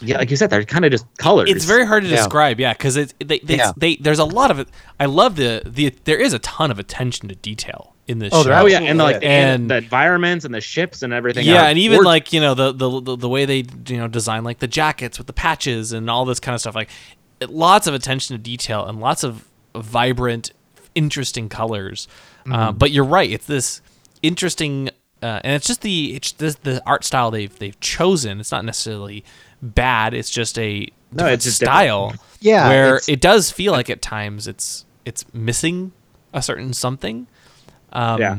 Speaker 1: yeah, like you said, they're kind of just colors.
Speaker 3: It's very hard to
Speaker 2: Yeah.
Speaker 3: describe, yeah, because it they, they,
Speaker 2: Yeah.
Speaker 3: they there's a lot of it. I love the the there is a ton of attention to detail in this
Speaker 2: Oh,
Speaker 3: show.
Speaker 1: Oh yeah, and like the,
Speaker 3: And-
Speaker 1: the environments and the ships and everything.
Speaker 3: yeah,
Speaker 1: are
Speaker 3: and even
Speaker 1: gorgeous.
Speaker 3: like you know the, the the the way they you know design like the jackets with the patches and all this kind of stuff. Like it, lots of attention to detail and lots of vibrant, interesting colors. Uh,
Speaker 2: Mm-hmm.
Speaker 3: but you're right; it's this interesting, uh, and it's just the it's this, the art style they've they've chosen. It's not necessarily bad. It's just a
Speaker 1: No, it's just different.
Speaker 3: style.
Speaker 2: Yeah,
Speaker 3: where it does feel like at times it's it's missing a certain something. Um,
Speaker 1: Yeah.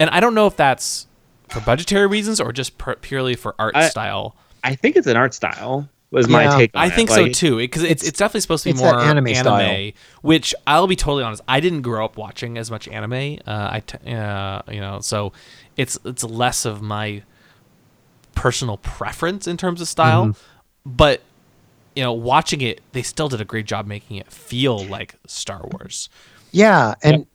Speaker 3: And I don't know if that's for budgetary reasons or just per- purely for art
Speaker 1: I-
Speaker 3: style.
Speaker 1: I think it's an art style. Was my
Speaker 2: Yeah.
Speaker 1: take. On
Speaker 3: I
Speaker 1: it.
Speaker 3: think so
Speaker 1: Like,
Speaker 3: too, because it's, it's definitely supposed to be more
Speaker 2: anime
Speaker 3: anime,
Speaker 2: style.
Speaker 3: which I'll be totally honest. I didn't grow up watching as much anime. Uh, I t- uh, you know, so it's it's less of my personal preference in terms of style,
Speaker 2: Mm-hmm.
Speaker 3: but you know, watching it, they still did a great job making it feel like Star Wars.
Speaker 2: Yeah, and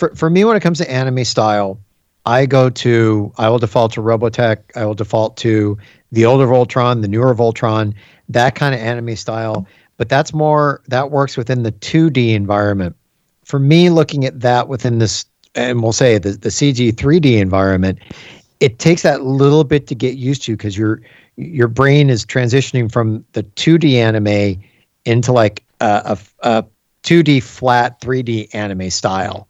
Speaker 2: for for me when it comes to anime style, I go to I will default to Robotech. I will default to the older Voltron, the newer Voltron, that kind of anime style. But that's more that works within the 2D environment. For me, looking at that within this, and we'll say the the CG 3D environment, it takes that little bit to get used to because your your brain is transitioning from the 2D anime into like a, a, a 2D flat 3D anime style.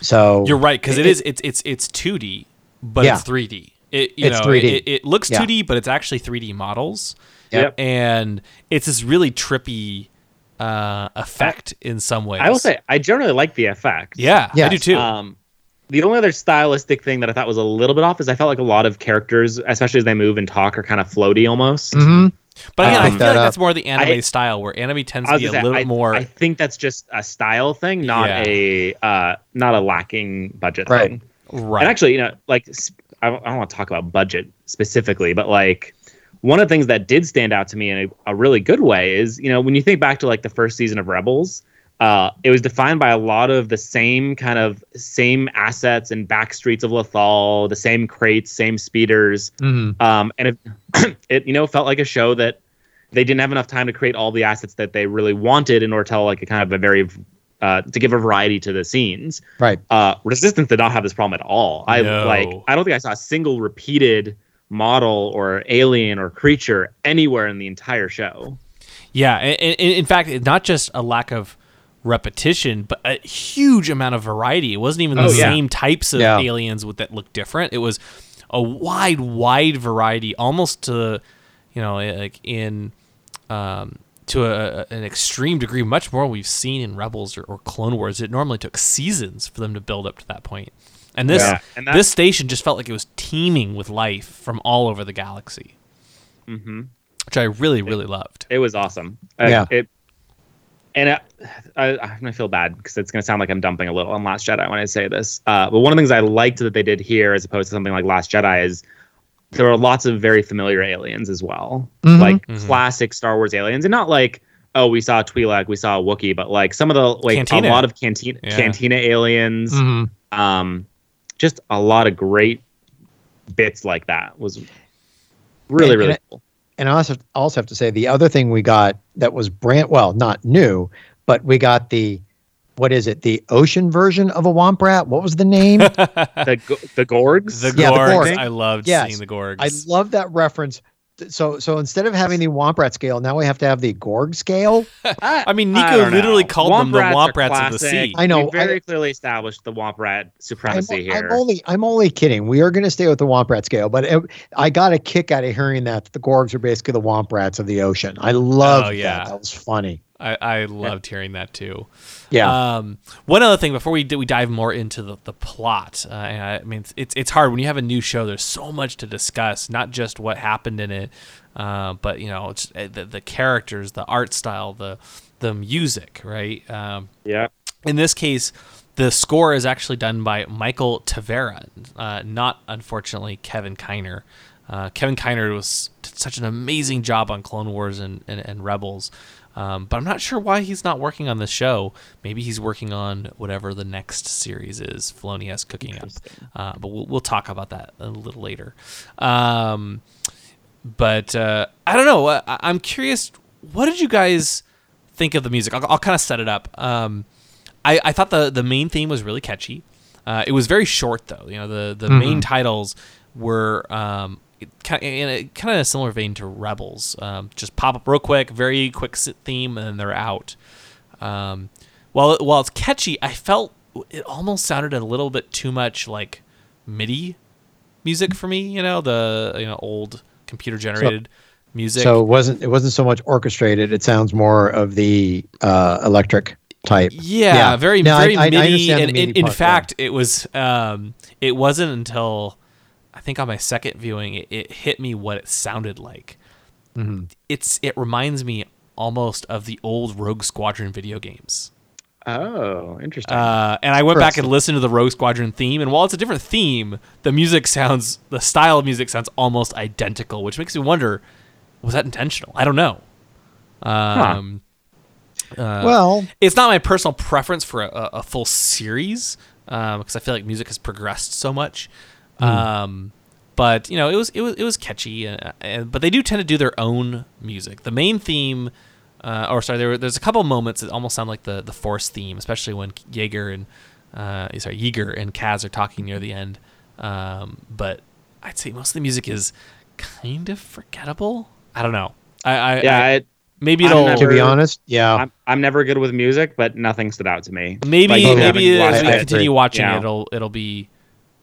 Speaker 2: So
Speaker 3: You're right because it is it's it's it's 2D, but
Speaker 2: Yeah.
Speaker 3: it's 3D. It you
Speaker 2: It's
Speaker 3: know
Speaker 2: 3D.
Speaker 3: It, it looks
Speaker 2: Yeah.
Speaker 3: 2D, but it's actually 3D models.
Speaker 1: Yep.
Speaker 3: and it's this really trippy uh, effect in some ways.
Speaker 1: I will say I generally like the effect.
Speaker 3: yeah, I do too.
Speaker 1: Um, the only other stylistic thing that I thought was a little bit off is I felt like a lot of characters, especially as they move and talk, are kind of floaty almost.
Speaker 2: Mhm.
Speaker 3: But again,
Speaker 2: I
Speaker 3: I, feel
Speaker 2: that
Speaker 3: like
Speaker 2: up.
Speaker 3: that's more the anime
Speaker 1: I-
Speaker 3: style, where anime tends to be a
Speaker 1: say,
Speaker 3: little
Speaker 1: I,
Speaker 3: more.
Speaker 1: I think that's just a style thing, not
Speaker 3: Yeah.
Speaker 1: a uh, not a lacking budget
Speaker 2: Right.
Speaker 1: thing.
Speaker 3: right.
Speaker 1: And actually, you know, like s- I don't, I don't want to talk about budget specifically, but like one of the things that did stand out to me in a, a really good way is, you know, when you think back to like the first season of Rebels, uh, it was defined by a lot of the same kind of same assets and back streets of Lothal, the same crates, same speeders,
Speaker 2: Mhm.
Speaker 1: um, and it, it you know felt like a show that they didn't have enough time to create all the assets that they really wanted in order to tell like a kind of a very uh, to give a variety to the scenes.
Speaker 2: Right.
Speaker 1: Uh, Resistance did not have this problem at all. I
Speaker 3: No.
Speaker 1: like. I don't think I saw a single repeated model or alien or creature anywhere in the entire show.
Speaker 3: Yeah, and in fact, not just a lack of repetition, but a huge amount of variety. It wasn't even the
Speaker 1: Oh, yeah.
Speaker 3: same types of
Speaker 2: Yeah.
Speaker 3: aliens with, that look different. It was a wide, wide variety, almost to, you know, like in, um, to a, an extreme degree, much more we've seen in Rebels or, or Clone Wars. It normally took seasons for them to build up to that point. And this
Speaker 1: Yeah, and
Speaker 3: this station just felt like it was teeming with life from all over the galaxy,
Speaker 1: Mm-hmm.
Speaker 3: which I really, really loved.
Speaker 1: It was awesome. Uh,
Speaker 2: Yeah.
Speaker 1: It. And I, I, I'm gonna feel bad because it's gonna sound like I'm dumping a little on Last Jedi when I say this. Uh, but one of the things I liked that they did here, as opposed to something like Last Jedi, is there were lots of very familiar aliens as well,
Speaker 2: Mhm.
Speaker 1: like
Speaker 3: Mhm.
Speaker 1: classic Star Wars aliens, and not like oh we saw a Twi'lek, we saw a Wookiee, but like some of the like
Speaker 3: Cantina.
Speaker 1: a lot of cantina
Speaker 3: Yeah.
Speaker 1: cantina aliens,
Speaker 2: Mhm.
Speaker 1: um, just a lot of great bits like that was really
Speaker 2: And-
Speaker 1: really
Speaker 2: and I-
Speaker 1: cool.
Speaker 2: And I also also have to say the other thing we got that was brand well not new, but we got the what is it? The ocean version of a Womp Rat. What was the name?
Speaker 1: the the Gorgs.
Speaker 3: The
Speaker 2: Yeah, the
Speaker 3: Gorgs. I loved
Speaker 2: Yes.
Speaker 3: seeing the Gorgs.
Speaker 2: I love that reference. So so instead of having the Womp Rat scale, now we have to have the Gorg scale.
Speaker 3: I mean, Neeku
Speaker 1: don't
Speaker 3: literally
Speaker 1: know.
Speaker 3: called them the
Speaker 1: Womp
Speaker 3: Womp
Speaker 1: are
Speaker 3: Rats of the sea.
Speaker 2: I know,
Speaker 1: We very
Speaker 2: I-
Speaker 1: clearly established the Womp Rat
Speaker 2: I'm,
Speaker 1: supremacy here.
Speaker 2: I'm only I'm only kidding. We are going to stay with the Womp Rat scale, but it, I got a kick out of hearing that the Gorgs are basically the Womp Rats of the ocean. I love
Speaker 3: Oh, yeah.
Speaker 2: that. That was funny.
Speaker 3: I, I loved hearing that too.
Speaker 2: Yeah.
Speaker 3: Um, one other thing before we we dive more into the, the plot, uh, and I, I mean it's it's hard when you have a new show. There's so much to discuss, not just what happened in it, uh, but you know it's, uh, the the characters, the art style, the the music, right? Um,
Speaker 1: yeah.
Speaker 3: in this case, the score is actually done by Michael Tavera, uh, not unfortunately Kevin Kiner. Uh, Kevin Kiner was did such an amazing job on Clone Wars and, and, and Rebels, um, but I'm not sure why he's not working on this show. Maybe he's working on whatever the next series is Filoni has cooking up. Uh, but we'll, we'll talk about that a little later. Um, but uh, I don't know. I, I'm curious. What did you guys think of the music? I'll, I'll kind of set it up. Um, I, I thought the the main theme was really catchy. Uh, it was very short though. You know, the the main titles were um, kind in a kind of a similar vein to Rebels. Um, just pop up real quick, very quick theme, and then they're out. Um, while it- while it's catchy, I felt it almost sounded a little bit too much like MIDI music for me. You know, the you know old computer generated music.
Speaker 2: so it wasn't it wasn't so much orchestrated. It sounds more of the uh, electric type.
Speaker 3: Yeah,
Speaker 2: Yeah.
Speaker 3: very
Speaker 2: No, I-
Speaker 3: very
Speaker 2: I- I
Speaker 3: MIDI.
Speaker 2: the
Speaker 3: and in, in
Speaker 2: part, yeah.
Speaker 3: fact, it was um, it wasn't until I think on my second viewing it, it hit me what it sounded like.
Speaker 2: Mm-hmm.
Speaker 3: It's it reminds me almost of the old Rogue Squadron video games.
Speaker 1: Oh, interesting.
Speaker 3: Uh, and I went back and listened to the Rogue Squadron theme, and while it's a different theme, the music sounds, the style of music sounds almost identical, which makes me wonder, was that intentional? I don't know. Um, uh,
Speaker 2: well,
Speaker 3: it's not my personal preference for a, a a full series, because I feel like music has progressed so much. Um, but you know, it was it was it was catchy, uh, and, but they do tend to do their own music. The main theme, uh, or sorry, there were, there's a couple moments that almost sound like the the Force theme, especially when Jaeger and uh, sorry Yeager and Kaz are talking near the end. Um, but I'd say most of the music is kind of forgettable. I don't know. I, I
Speaker 1: Yeah,
Speaker 3: I-
Speaker 1: I,
Speaker 3: maybe it'll
Speaker 1: never-
Speaker 2: To be honest, yeah.
Speaker 1: I'm, I'm never good with music, but nothing stood out to me.
Speaker 3: maybe
Speaker 1: Like,
Speaker 2: totally.
Speaker 3: maybe
Speaker 1: having
Speaker 3: as we continue watching
Speaker 1: yeah.
Speaker 3: it'll it'll be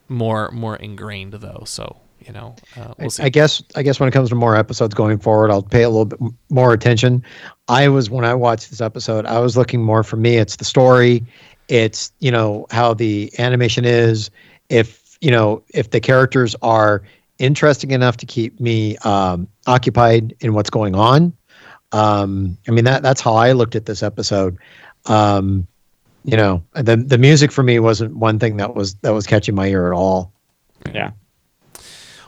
Speaker 3: more more ingrained though. So you know, uh, we'll see.
Speaker 2: I guess I guess when it comes to more episodes going forward, I'll pay a little bit more attention. I was when I watched this episode, I was looking more for me. It's the story, it's you know how the animation is. If you know if the characters are interesting enough to keep me um, occupied in what's going on. Um, I mean that that's how I looked at this episode. Um, you know, the the music for me wasn't one thing that was that was catching my ear at all.
Speaker 1: Yeah.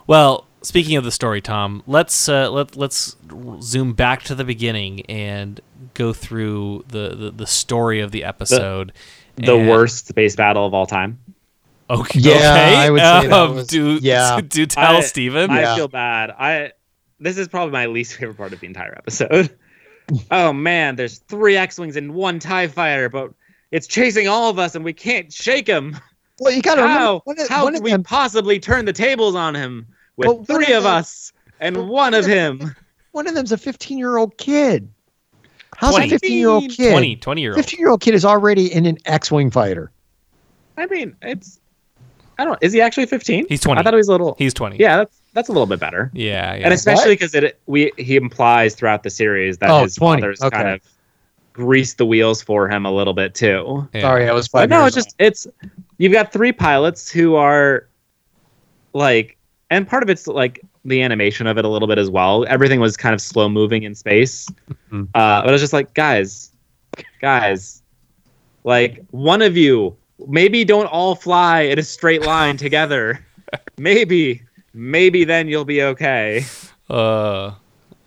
Speaker 3: Well, speaking of the story, Tom, let's uh, let let's zoom back to the beginning and go through the the, the story of the episode.
Speaker 1: The
Speaker 3: And-
Speaker 1: worst space battle of all time.
Speaker 3: Okay.
Speaker 2: Yeah,
Speaker 3: okay.
Speaker 2: I would say that
Speaker 3: Um,
Speaker 2: was-
Speaker 3: do
Speaker 2: yeah.
Speaker 3: do tell
Speaker 1: I-
Speaker 3: Steven.
Speaker 1: I
Speaker 2: Yeah.
Speaker 1: feel bad. I this is probably my least favorite part of the entire episode. oh man, there's three X-wings and one Tie Fighter, but it's chasing all of us, and we can't shake him.
Speaker 2: Well, you got to remember
Speaker 1: How?
Speaker 2: one of,
Speaker 1: How
Speaker 2: one
Speaker 1: can we
Speaker 2: them,
Speaker 1: possibly turn the tables on him with
Speaker 2: Well,
Speaker 1: three
Speaker 2: of
Speaker 1: of
Speaker 2: them-
Speaker 1: us and
Speaker 2: well,
Speaker 1: one of him?
Speaker 2: one of them's a 15 year old kid. How's
Speaker 3: 20.
Speaker 2: a 15 year old kid?
Speaker 3: 20, 20 year old.
Speaker 2: 15 year old kid is already in an X Wing fighter.
Speaker 1: I mean, it's. I don't. Is he actually 15?
Speaker 3: He's 20.
Speaker 1: I thought he was a little.
Speaker 3: He's 20.
Speaker 1: Yeah, that's that's a little bit better.
Speaker 3: Yeah. Yeah.
Speaker 1: and especially because it we he implies throughout the series that
Speaker 2: Oh,
Speaker 1: his
Speaker 2: 20,
Speaker 1: father's
Speaker 2: okay.
Speaker 1: kind of greased the wheels for him a little bit too.
Speaker 3: Yeah.
Speaker 2: Sorry, I was
Speaker 1: But no, it's just it's you've got three pilots who are like, and part of it's like the animation of it a little bit as well. Everything was kind of slow moving in space,
Speaker 2: Mhm.
Speaker 1: uh, but I was just like, guys, guys, like one of you maybe don't all fly in a straight line together. maybe, maybe then you'll be okay.
Speaker 3: Uh,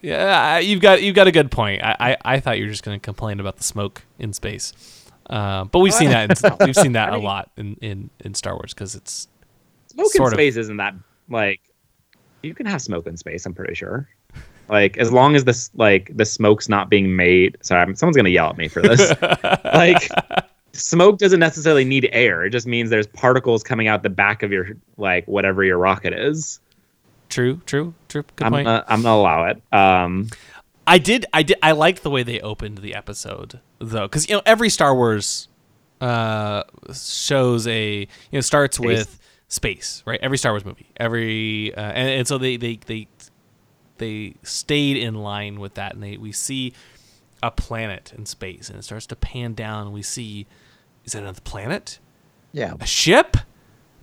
Speaker 3: yeah, you've got you've got a good point. I I, I thought you were just going to complain about the smoke in space, uh, but we've seen that in, we've seen that
Speaker 1: I
Speaker 3: a lot in in in Star Wars because it's
Speaker 1: Smoke in
Speaker 3: of.
Speaker 1: space isn't that like you can have smoke in space. I'm pretty sure. Like as long as this like the smoke's not being made. Sorry, I'm, someone's gonna yell at me for this. like smoke doesn't necessarily need air. It just means there's particles coming out the back of your like whatever your rocket is.
Speaker 3: True, true, true. Good
Speaker 1: I'm
Speaker 3: point.
Speaker 1: gonna, I'm gonna allow it. Um,
Speaker 3: I did I did I liked the way they opened the episode though because you know every Star Wars uh shows a you know starts
Speaker 1: Space.
Speaker 3: with space right every Star Wars movie every uh, and, and so they they they they stayed in line with that and they we see a planet in space and it starts to pan down and we see is that another planet
Speaker 2: yeah.
Speaker 3: a ship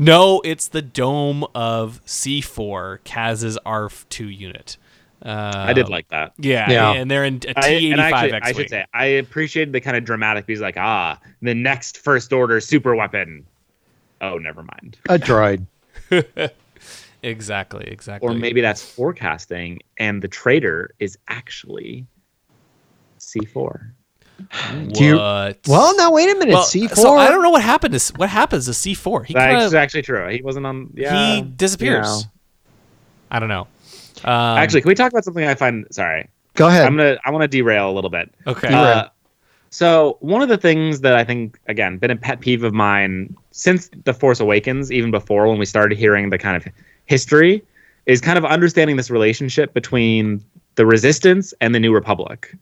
Speaker 3: no it's the dome of C4 Kaz's RF2 unit uh,
Speaker 1: I did like that.
Speaker 3: yeah,
Speaker 2: Yeah.
Speaker 3: and they're in a
Speaker 1: I,
Speaker 3: T eighty
Speaker 1: and
Speaker 3: five
Speaker 1: actually,
Speaker 3: X
Speaker 1: I should say I appreciated the kind of dramatic. He's like, ah, the next first order super weapon. Oh, never mind.
Speaker 2: A droid.
Speaker 3: Exactly, exactly.
Speaker 1: Or maybe that's forecasting, and the traitor is actually C4.
Speaker 2: Do you- Well, now wait a minute.
Speaker 3: Well,
Speaker 2: C4.
Speaker 3: So I don't know what happened to what happens to C four. He kind
Speaker 1: That's
Speaker 3: of
Speaker 1: actually true. He wasn't on. Yeah,
Speaker 3: he disappears.
Speaker 1: you know.
Speaker 3: I don't know. Um,
Speaker 1: actually, can we talk about something I find? Sorry,
Speaker 2: Go ahead.
Speaker 1: I'm gonna. I want to derail a little bit.
Speaker 3: okay.
Speaker 1: Uh, so one of the things that I think, again, been a pet peeve of mine since The Force Awakens, even before when we started hearing the kind of history, is kind of understanding this relationship between the Resistance and the New Republic.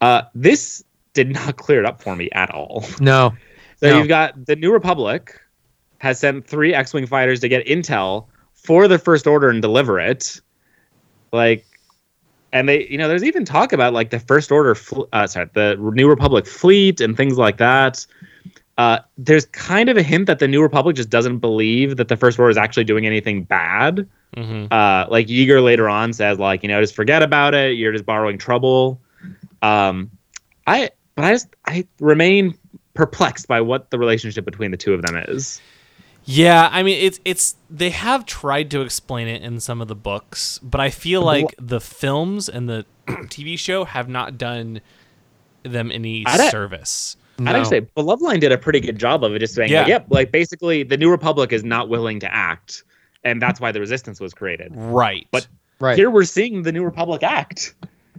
Speaker 1: Uh, this did not clear it up for me at all.
Speaker 2: no.
Speaker 1: So
Speaker 2: No.
Speaker 1: you've got the New Republic has sent three X-wing fighters to get intel for the First Order and deliver it. Like, and they, you know, there's even talk about like the First Order, fl- uh, sorry, the New Republic fleet and things like that. Uh, there's kind of a hint that the New Republic just doesn't believe that the First Order is actually doing anything bad.
Speaker 3: Mhm.
Speaker 1: Uh, like Yeager later on says, like, you know, just forget about it. You're just borrowing trouble. Um, I, but I just, I remain perplexed by what the relationship between the two of them is.
Speaker 3: Yeah, I mean it's it's they have tried to explain it in some of the books, but I feel like the films and the TV show have not done them any
Speaker 1: I don't-
Speaker 3: service.
Speaker 1: I'd actually say, but Bloodline did a pretty good job of it, just saying,
Speaker 3: Yeah.
Speaker 1: like, yep, like basically the New Republic is not willing to act, and that's why the Resistance was created.
Speaker 3: Right.
Speaker 1: But
Speaker 2: right.
Speaker 1: Here we're seeing the New Republic act.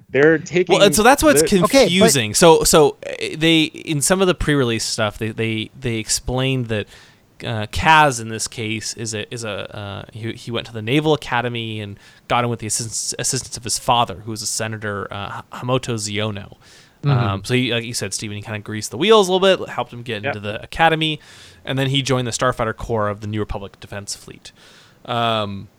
Speaker 1: They're taking.
Speaker 3: well, and so that's what's
Speaker 1: the-
Speaker 2: Okay, but-
Speaker 3: confusing. so, so uh, they in some of the pre-release stuff, they they they explained that uh, Kaz in this case is a is a uh, he, he went to the Naval Academy and got in with the assistance, assistance of his father, who was a senator, uh, Hamato Xiono. Um, so, he, like you said, Stephen, he kind of greased the wheels a little bit, helped him get
Speaker 1: Yep.
Speaker 3: into the academy, and then he joined the Starfighter Corps of the New Republic Defense Fleet. Um,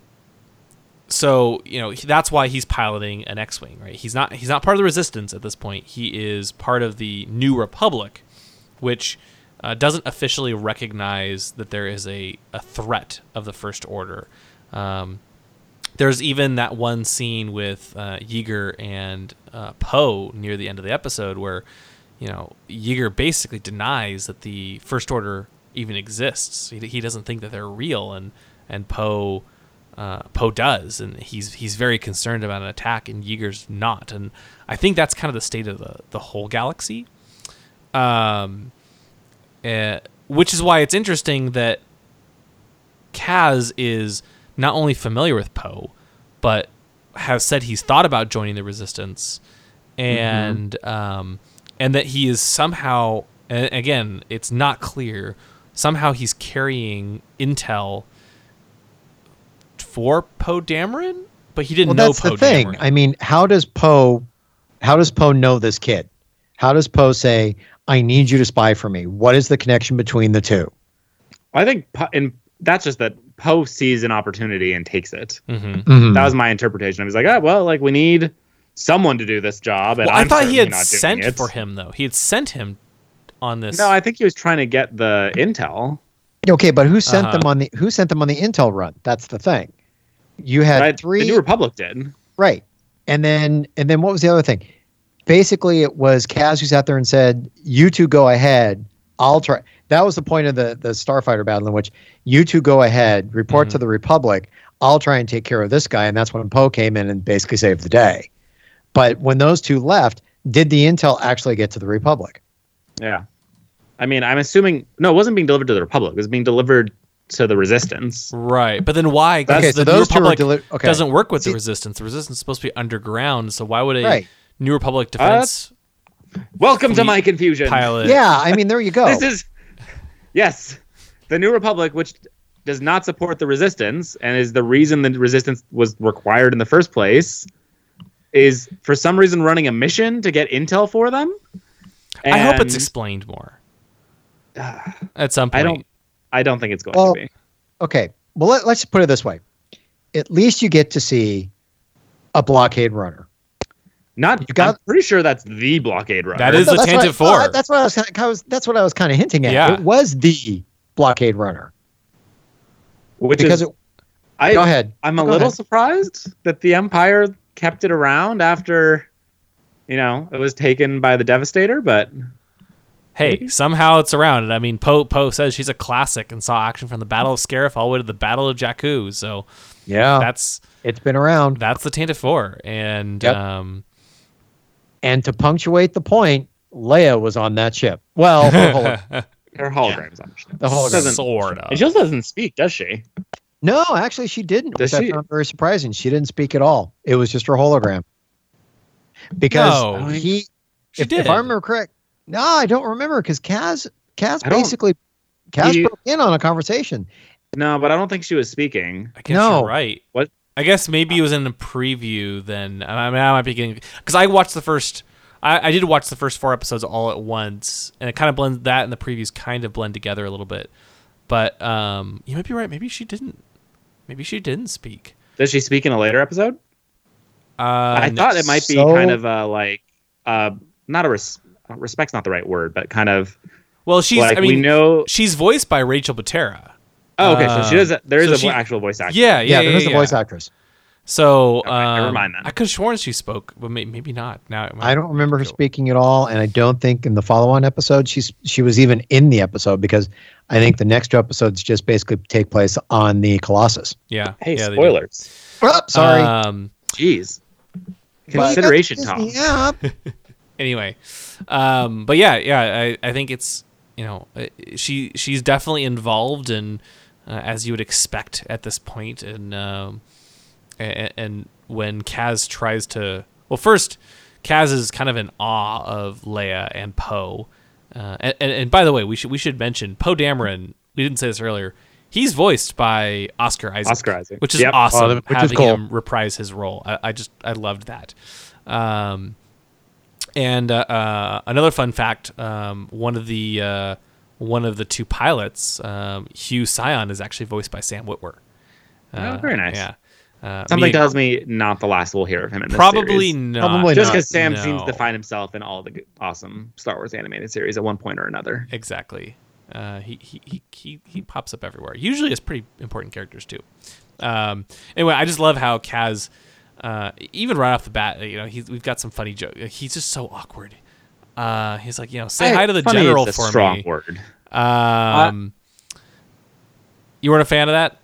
Speaker 3: so you know that's why he's piloting an X-wing, right? He's not he's not part of the Resistance at this point. He is part of the New Republic, which uh, doesn't officially recognize that there is a, a threat of the First Order. Um, there's even that one scene with uh, Yeager and uh, Poe near the end of the episode where, you know, Yeager basically denies that the First Order even exists. He, he doesn't think that they're real, and and Poe uh, Poe does, and he's he's very concerned about an attack, and Yeager's not. And I think that's kind of the state of the the whole galaxy. Um, uh, which is why it's interesting that Kaz is not only familiar with Poe, but has said he's thought about joining the Resistance, and um, and that he is somehow, and again, it's not clear. Somehow he's carrying intel for Poe Dameron, but he didn't
Speaker 2: well,
Speaker 3: know
Speaker 2: that's
Speaker 3: Poe
Speaker 2: the thing.
Speaker 3: Dameron.
Speaker 2: I mean, how does Poe, how does Poe know this kid? How does Poe say, "I need you to spy for me"? What is the connection between the two?
Speaker 1: I think, Po- and that's just that Poe sees an opportunity and takes it.
Speaker 3: Mhm.
Speaker 2: Mhm.
Speaker 1: That was my interpretation. I was like, oh, well, like we need someone to do this job, and
Speaker 3: Well, I
Speaker 1: I'm
Speaker 3: thought he had sent
Speaker 1: it.
Speaker 3: for him though. He had sent him on this.
Speaker 1: No, I think he was trying to get the intel.
Speaker 2: Okay, but who sent
Speaker 3: Uh-huh.
Speaker 2: them on the who sent them on the intel run? That's the thing. You had
Speaker 1: Right?
Speaker 2: three
Speaker 1: The New Republic did.
Speaker 2: Right. And then and then what was the other thing? Basically it was Kaz who sat there and said, You two go ahead. I'll try that was the point of the the starfighter battle in which you two go ahead, report mm-hmm. to the Republic, I'll try and take care of this guy, and that's when Poe came in and basically saved the day. But when those two left, did the intel actually get to the Republic?
Speaker 1: Yeah. I mean, I'm assuming no, it wasn't being delivered to the Republic. It was being delivered to the Resistance.
Speaker 3: Right, but then why? 'Cause
Speaker 2: Okay,
Speaker 3: the
Speaker 2: so
Speaker 3: New
Speaker 2: those two
Speaker 3: Republic
Speaker 2: deli- okay.
Speaker 3: doesn't work with the Resistance. The Resistance is supposed to be underground, so why would a
Speaker 2: Right.
Speaker 3: New Republic defense uh,
Speaker 1: Welcome to my confusion.
Speaker 3: pilot?
Speaker 2: Yeah, I mean there you go.
Speaker 1: This is yes, the New Republic, which does not support the Resistance, and is the reason the Resistance was required in the first place, is for some reason running a mission to get intel for them.
Speaker 3: I hope it's explained more at some point.
Speaker 1: I don't. I don't think it's going
Speaker 2: Well,
Speaker 1: to be.
Speaker 2: okay. Well let, let's put it this way. At least you get to see a blockade runner.
Speaker 1: Not.
Speaker 2: you got-
Speaker 1: I'm pretty sure that's the blockade runner.
Speaker 3: That is
Speaker 2: No,
Speaker 3: the
Speaker 2: that's
Speaker 3: Tantive
Speaker 2: what I- that's what I was, kinda- I was. That's what I was kind of hinting at.
Speaker 3: Yeah.
Speaker 2: It was the blockade runner
Speaker 1: which
Speaker 2: because
Speaker 1: is.
Speaker 2: it,
Speaker 1: I,
Speaker 2: go ahead.
Speaker 1: I'm a
Speaker 2: Go
Speaker 1: little
Speaker 2: ahead.
Speaker 1: surprised that the Empire kept it around after, you know, it was taken by the Devastator. But
Speaker 3: hey, somehow it's around. And I mean, Poe Poe says she's a classic and saw action from the Battle of Scarif all the way to the Battle of Jakku. So
Speaker 2: Yeah,
Speaker 3: that's
Speaker 2: it's been around.
Speaker 3: that's the Tantive Four, and
Speaker 2: Yep.
Speaker 3: um,
Speaker 2: And to punctuate the point, Leia was on that ship. Well, the holo-
Speaker 1: her holograms on
Speaker 2: the hologram.
Speaker 1: Doesn't-
Speaker 3: sort of.
Speaker 1: It just doesn't speak, does she?
Speaker 2: No, actually, she didn't.
Speaker 1: Does
Speaker 2: which
Speaker 1: she?
Speaker 2: I found very surprising. She didn't speak at all. It was just her hologram. Because
Speaker 3: No.
Speaker 2: he,
Speaker 3: She
Speaker 2: if,
Speaker 3: did.
Speaker 2: if I remember correct, no, I don't remember because Kaz, Kaz
Speaker 1: I
Speaker 2: basically, Kaz
Speaker 1: He-
Speaker 2: broke in on a conversation.
Speaker 1: No, but I don't think she was speaking.
Speaker 3: I guess
Speaker 2: No.
Speaker 3: you're right.
Speaker 1: What?
Speaker 3: I guess maybe it was in a preview. Then I mean, I might be getting because I watched the first. I, I did watch the first four episodes all at once, and it kind of blends that and the previews kind of blend together a little bit. But um, you might be right. Maybe she didn't. Maybe she didn't speak.
Speaker 1: Does she speak in a later episode?
Speaker 3: Uh,
Speaker 1: I
Speaker 3: no.
Speaker 1: thought it might be
Speaker 2: so-
Speaker 1: kind of uh, like, uh, not a res- respect's not the right word, but kind of
Speaker 3: Well, she's.
Speaker 1: like
Speaker 3: I mean,
Speaker 1: we know.
Speaker 3: she's voiced by Rachel Butera.
Speaker 1: Oh, okay, so she does. A, there is
Speaker 3: so
Speaker 1: a
Speaker 3: she-
Speaker 1: actual voice actor.
Speaker 3: Yeah,
Speaker 2: Yeah,
Speaker 3: yeah, yeah.
Speaker 2: there was
Speaker 3: yeah,
Speaker 2: a voice actress.
Speaker 3: So
Speaker 1: Okay, never
Speaker 3: um,
Speaker 1: mind then.
Speaker 3: I could have sworn she spoke, but may- maybe not. Now
Speaker 2: I don't remember her
Speaker 3: Cool.
Speaker 2: speaking at all, and I don't think in the follow-on episode she's she was even in the episode because I think the next two episodes just basically take place on the Colossus.
Speaker 3: Yeah.
Speaker 1: Hey,
Speaker 3: yeah,
Speaker 1: spoilers.
Speaker 2: Oh, sorry,
Speaker 3: Um,
Speaker 1: Jeez. Consideration,
Speaker 2: Disney
Speaker 1: Tom.
Speaker 2: app.
Speaker 3: anyway, um, but yeah, yeah, I, I think it's you know uh, she she's definitely involved and uh, as you would expect at this point and um, and, and when Kaz tries to well first Kaz is kind of in awe of Leia and Poe uh, and, and and by the way we should we should mention Poe Dameron we didn't say this earlier he's voiced by Oscar Isaac
Speaker 1: Oscar Isaac.
Speaker 3: which is
Speaker 1: Yep.
Speaker 3: awesome
Speaker 2: Oh, which is
Speaker 3: having
Speaker 2: cool.
Speaker 3: him reprise his role I, I just I loved that um, and uh, uh, another fun fact: um, one of the uh, one of the two pilots, um, Hugh Scion, is actually voiced by Sam Witwer. Uh,
Speaker 1: Oh, very nice.
Speaker 3: Yeah. Uh,
Speaker 1: Something
Speaker 3: me-
Speaker 1: tells me not the last we'll hear of him in this
Speaker 3: probably
Speaker 1: series.
Speaker 3: not.
Speaker 2: Probably
Speaker 1: Just
Speaker 2: not.
Speaker 1: because Sam seems to find himself in all the awesome Star Wars animated series at one point or another.
Speaker 3: exactly. Uh, he, he, he, he, he pops up everywhere. Usually, as pretty important characters too. Um, anyway, I just love how Kaz, uh, even right off the bat, you know, he's, we've got some funny jokes. He's just so awkward. Uh, he's like, you know, say hi to the
Speaker 1: Funny is
Speaker 3: general
Speaker 1: a
Speaker 3: for
Speaker 1: strong
Speaker 3: me.
Speaker 1: word.
Speaker 3: Um, you weren't a fan of that?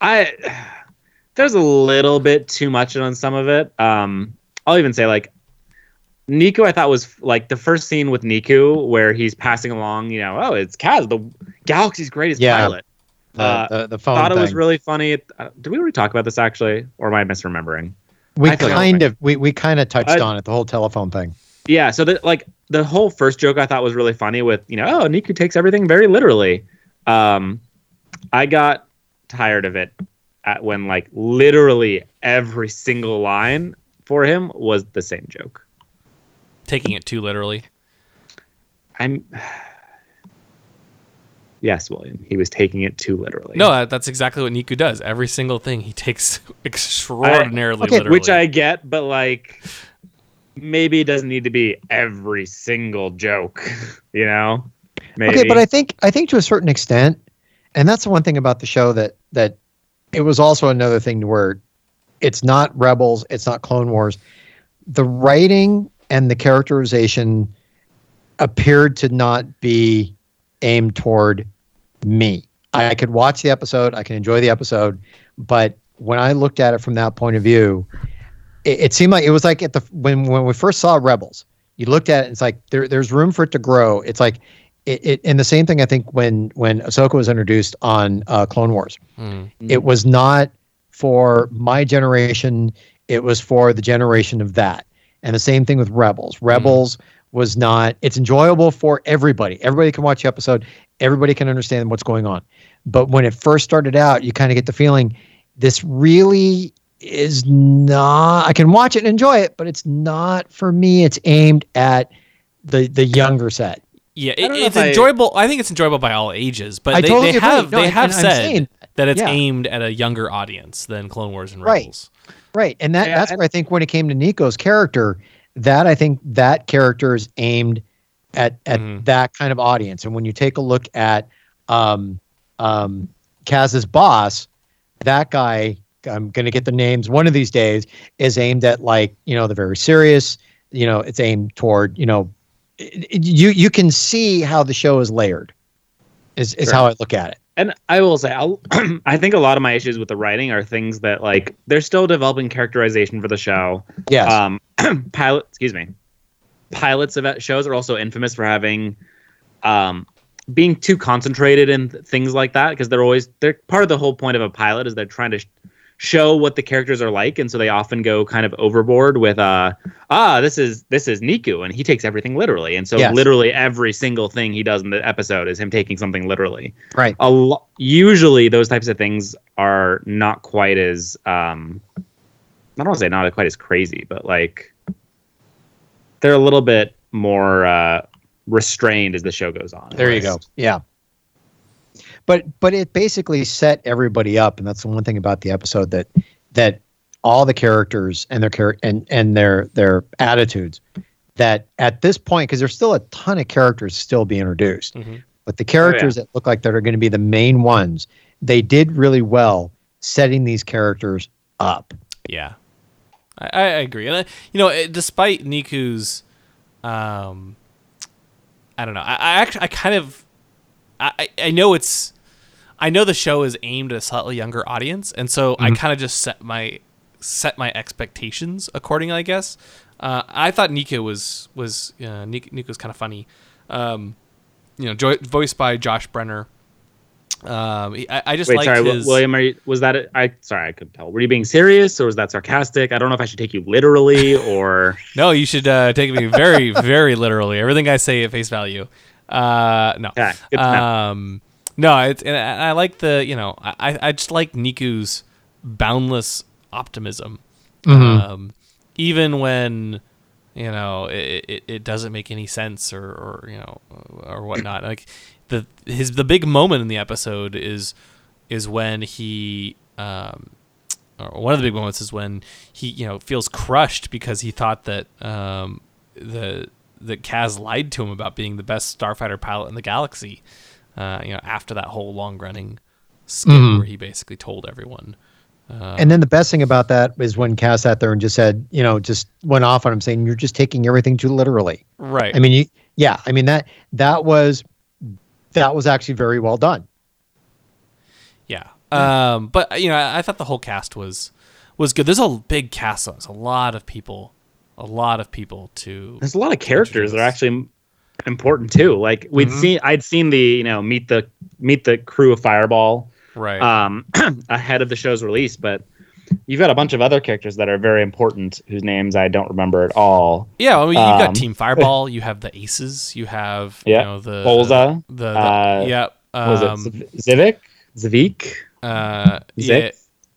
Speaker 1: I there's a little bit too much on some of it. Um, I'll even say like Neeku. I thought was like the first scene with Neeku where he's passing along. You know, oh, it's Kaz, the galaxy's greatest
Speaker 2: Yeah.
Speaker 1: pilot.
Speaker 2: The,
Speaker 1: Uh,
Speaker 2: the, the phone
Speaker 1: thought it was really funny. Uh, did we already talk about this actually, or am I misremembering?
Speaker 2: We
Speaker 1: I
Speaker 2: kind of we, we kind of touched
Speaker 1: I-
Speaker 2: on it the whole telephone thing
Speaker 1: Yeah, so the like the whole first joke I thought was really funny with you know oh Neeku takes everything very literally. Um, I got tired of it at when like literally every single line for him was the same joke.
Speaker 3: Taking it too literally.
Speaker 1: I'm yes, William. He was taking it too literally.
Speaker 3: No, uh, that's exactly what Neeku does. Every single thing he takes extraordinarily
Speaker 2: okay,
Speaker 3: literally.
Speaker 1: which I get, but like maybe it doesn't need to be every single joke. You know, maybe.
Speaker 2: Okay, but I think I think to a certain extent, and that's the one thing about the show that that it was also another thing where it's not Rebels, it's not Clone Wars. The writing and the characterization appeared to not be aimed toward me. I could watch the episode, I can enjoy the episode, but when I looked at it from that point of view, it, it seemed like it was like at the when when we first saw Rebels, you looked at it, and it's like there, there's room for it to grow. It's like it, it and the same thing I think when when Ahsoka was introduced on uh, Clone Wars,
Speaker 3: Mm.
Speaker 2: it was not for my generation. It was for the generation of that. And the same thing with Rebels. Rebels was not. It's enjoyable for everybody. Everybody can watch the episode. Everybody can understand what's going on. But when it first started out, you kind of get the feeling this really is not. I can watch it and enjoy it, but it's not for me. It's aimed at the the younger set.
Speaker 3: yeah, it, it's
Speaker 1: if I-
Speaker 3: enjoyable. I think it's enjoyable by all ages, but
Speaker 2: I
Speaker 3: they,
Speaker 2: totally
Speaker 3: they have
Speaker 2: No,
Speaker 3: they
Speaker 2: and-
Speaker 3: have said
Speaker 2: saying-
Speaker 3: that it's
Speaker 2: yeah.
Speaker 3: aimed at a younger audience than Clone Wars and
Speaker 2: Right.
Speaker 3: Rebels.
Speaker 2: Right. And that
Speaker 1: Yeah,
Speaker 2: that's
Speaker 1: and-
Speaker 2: where I think when it came to Neeku's character, that I think that character is aimed at at
Speaker 3: Mhm.
Speaker 2: that kind of audience. And when you take a look at um um Kaz's boss, that guy I'm gonna get the names one of these days, is aimed at like, you know, the very serious, you know, it's aimed toward, you know, you you can see how the show is layered. Is is
Speaker 1: Sure.
Speaker 2: how I look at it.
Speaker 1: And I will say, I'll, I think a lot of my issues with the writing are things that like they're still developing characterization for the show.
Speaker 2: Yes.
Speaker 1: Um, pilot, excuse me, pilots of shows are also infamous for having, um, being too concentrated in th- things like that because they're always they're part of the whole point of a pilot is they're trying to sh- show what the characters are like, and so they often go kind of overboard with uh ah this is this is Neeku and he takes everything literally, and so
Speaker 2: Yes.
Speaker 1: literally every single thing he does in the episode is him taking something literally
Speaker 2: right.
Speaker 1: a lo- usually those types of things are not quite as um I don't want to say not quite as crazy, but like they're a little bit more uh restrained as the show goes on.
Speaker 2: There you go. Yeah. But but it basically set everybody up, and that's the one thing about the episode that that all the characters and their char- and and their their attitudes that at this point because there's still a ton of characters still being introduced,
Speaker 3: Mhm.
Speaker 2: but the characters that look like that are going to be the main ones, they did really well setting these characters up.
Speaker 3: Yeah, I, I agree. And I, you know, it, despite Neeku's, um, I don't know. I, I actually, I kind of, I- I know it's, I know the show is aimed at a slightly younger audience, and so I kind of just set my set my expectations accordingly. I guess. Uh, I thought Neeku was was uh, Neeku, Neeku's kind of funny. Um, you know, jo- voiced by Josh Brener. Um, I, I just
Speaker 1: Wait,
Speaker 3: like
Speaker 1: sorry,
Speaker 3: his.
Speaker 1: William. Are you, was that? A, I sorry, I couldn't tell. Were you being serious or was that sarcastic? I don't know if I should take you literally or.
Speaker 3: No, you should uh, take me very, very literally. Everything I say at face value. Uh, no.
Speaker 1: Okay, good to know.
Speaker 3: Um, no, it's, and I, like the, you know, I, I just like Neeku's boundless optimism. Um, even when, you know, it, it, it doesn't make any sense or, or, you know, or whatnot. Like the, his, the big moment in the episode is, is when he, um, or one of the big moments is when he you know feels crushed because he thought that um, the that Kaz lied to him about being the best starfighter pilot in the galaxy. Uh, you know, after that whole long running skit where he basically told everyone.
Speaker 2: And then the best thing about that is when Kaz sat there and just said, you know, just went off on him saying, "You're just taking everything too literally."
Speaker 3: Right.
Speaker 2: I mean, you, yeah, I mean that that was that was actually very well done.
Speaker 3: Yeah. Um, but you know, I, I thought the whole cast was was good. There's a big cast. though. There's a lot of people, a lot of people to.
Speaker 1: There's a lot of characters that are actually important too. Like we'd
Speaker 3: Mm-hmm.
Speaker 1: seen, I'd seen the you know meet the meet the crew of Fireball
Speaker 3: Right.
Speaker 1: um, ahead of the show's release, but you've got a bunch of other characters that are very important whose names I don't remember at all.
Speaker 3: yeah. I mean, you got
Speaker 1: um,
Speaker 3: Team Fireball. You have the Aces. You have
Speaker 1: Yeah.
Speaker 3: you know the
Speaker 1: Bolza,
Speaker 3: The, the,
Speaker 1: uh,
Speaker 3: yeah.
Speaker 1: Was
Speaker 3: Um,
Speaker 1: it Zivik? Zivik
Speaker 3: uh, yeah.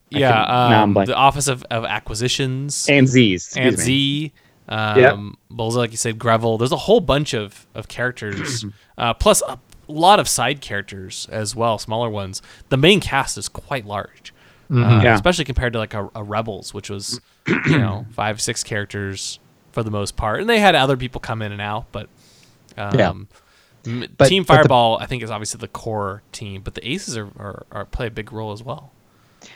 Speaker 3: Yeah. Um, the Office of, of Acquisitions.
Speaker 1: and Z's.
Speaker 3: and
Speaker 1: me.
Speaker 3: Z, um,
Speaker 1: Yep.
Speaker 3: Bolza, like you said, Gravel. There's a whole bunch of of characters, uh, plus a lot of side characters as well, smaller ones. The main cast is quite large, uh,
Speaker 1: Yeah.
Speaker 3: especially compared to like a, a Rebels, which was you know five six characters for the most part, and they had other people come in and out, but. Um,
Speaker 2: Yeah. But-
Speaker 3: team
Speaker 2: but the-
Speaker 3: Fireball, I think, is obviously the core team, but the Aces are, are, are play a big role as well.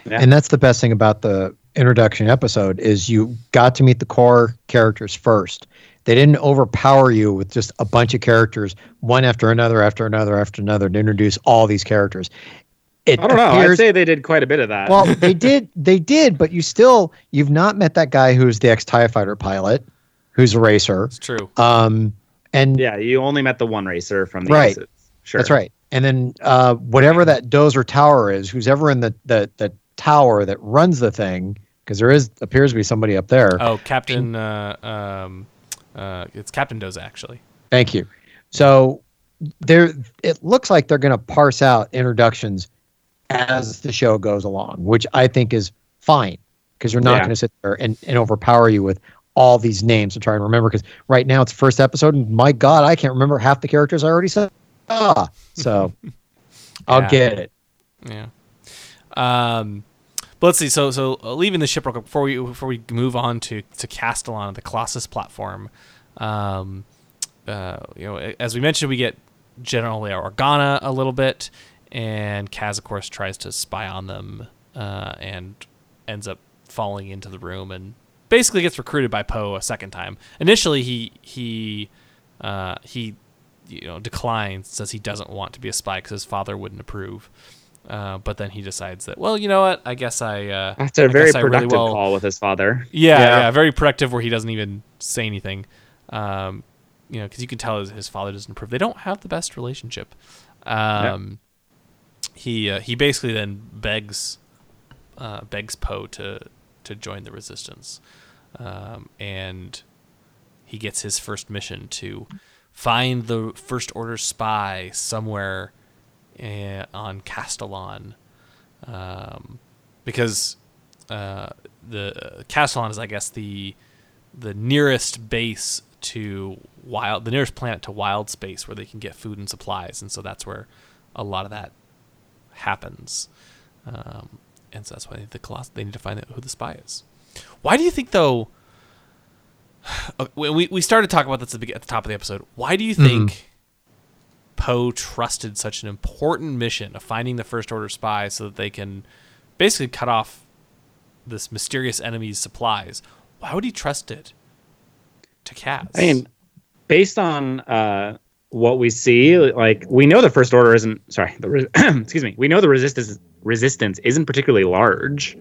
Speaker 1: Yeah.
Speaker 2: And that's the best thing about the introduction episode is you got to meet the core characters first. They didn't overpower you with just a bunch of characters, one after another, after another, after another, to introduce all these characters. It
Speaker 1: I don't know. I'd say they did quite a bit of that.
Speaker 2: well, they did, they did, but you still, you've not met that guy who's the ex Tie Fighter pilot, who's a racer.
Speaker 3: It's true.
Speaker 2: Um, and
Speaker 1: yeah, you only met the one racer from the
Speaker 2: Right.
Speaker 1: Aces. Sure.
Speaker 2: That's right. And then uh, whatever that dozer tower is, who's ever in the, the, the tower that runs the thing, because there is appears to be somebody up there.
Speaker 3: Oh, Captain. Uh, um, uh, it's Captain Doza actually.
Speaker 2: Thank you. So there, it looks like they're going to parse out introductions as the show goes along, which I think is fine because you're not
Speaker 1: Yeah.
Speaker 2: going to sit there and, and overpower you with all these names to try and remember. Because right now it's the first episode, and my God, I can't remember half the characters I already saw. So I'll
Speaker 3: Yeah.
Speaker 2: get it.
Speaker 3: Yeah. Um, but let's see. So, so uh, leaving the ship real quick before we before we move on to to Castilon, the Colossus platform. Um, uh, you know, as we mentioned, we get General Organa a little bit, and Kaz, of course, tries to spy on them, uh, and ends up falling into the room and basically gets recruited by Poe a second time. Initially, he he uh, he you know declines, says he doesn't want to be a spy because his father wouldn't approve. Uh, but then he decides that, well, you know what? I guess I. Uh,
Speaker 1: After a
Speaker 3: I
Speaker 1: very
Speaker 3: guess I really
Speaker 1: productive
Speaker 3: will-
Speaker 1: call with his father.
Speaker 3: Yeah,
Speaker 1: Yeah.
Speaker 3: yeah, very productive where he doesn't even say anything. Um, you know, because you can tell his, his father doesn't approve. They don't have the best relationship. Um, He uh, he basically then begs uh, begs Poe to to join the resistance, um, and he gets his first mission to find the First Order spy somewhere on Castilon, um, because uh, the Castilon is, I guess, the the nearest base to wild, the nearest planet to wild space where they can get food and supplies, and so that's where a lot of that happens. Um, and so that's why the Coloss- they need to find out who the spy is. Why do you think, though? uh, When we we started talking about this at the, at the top of the episode, why do you think Poe trusted such an important mission of finding the First Order spy so that they can basically cut off this mysterious enemy's supplies? Why would he trust it to Kaz?
Speaker 1: I mean, based on uh, what we see, like we know the first order isn't. Sorry, the re- excuse me. We know the resistance resistance isn't particularly large.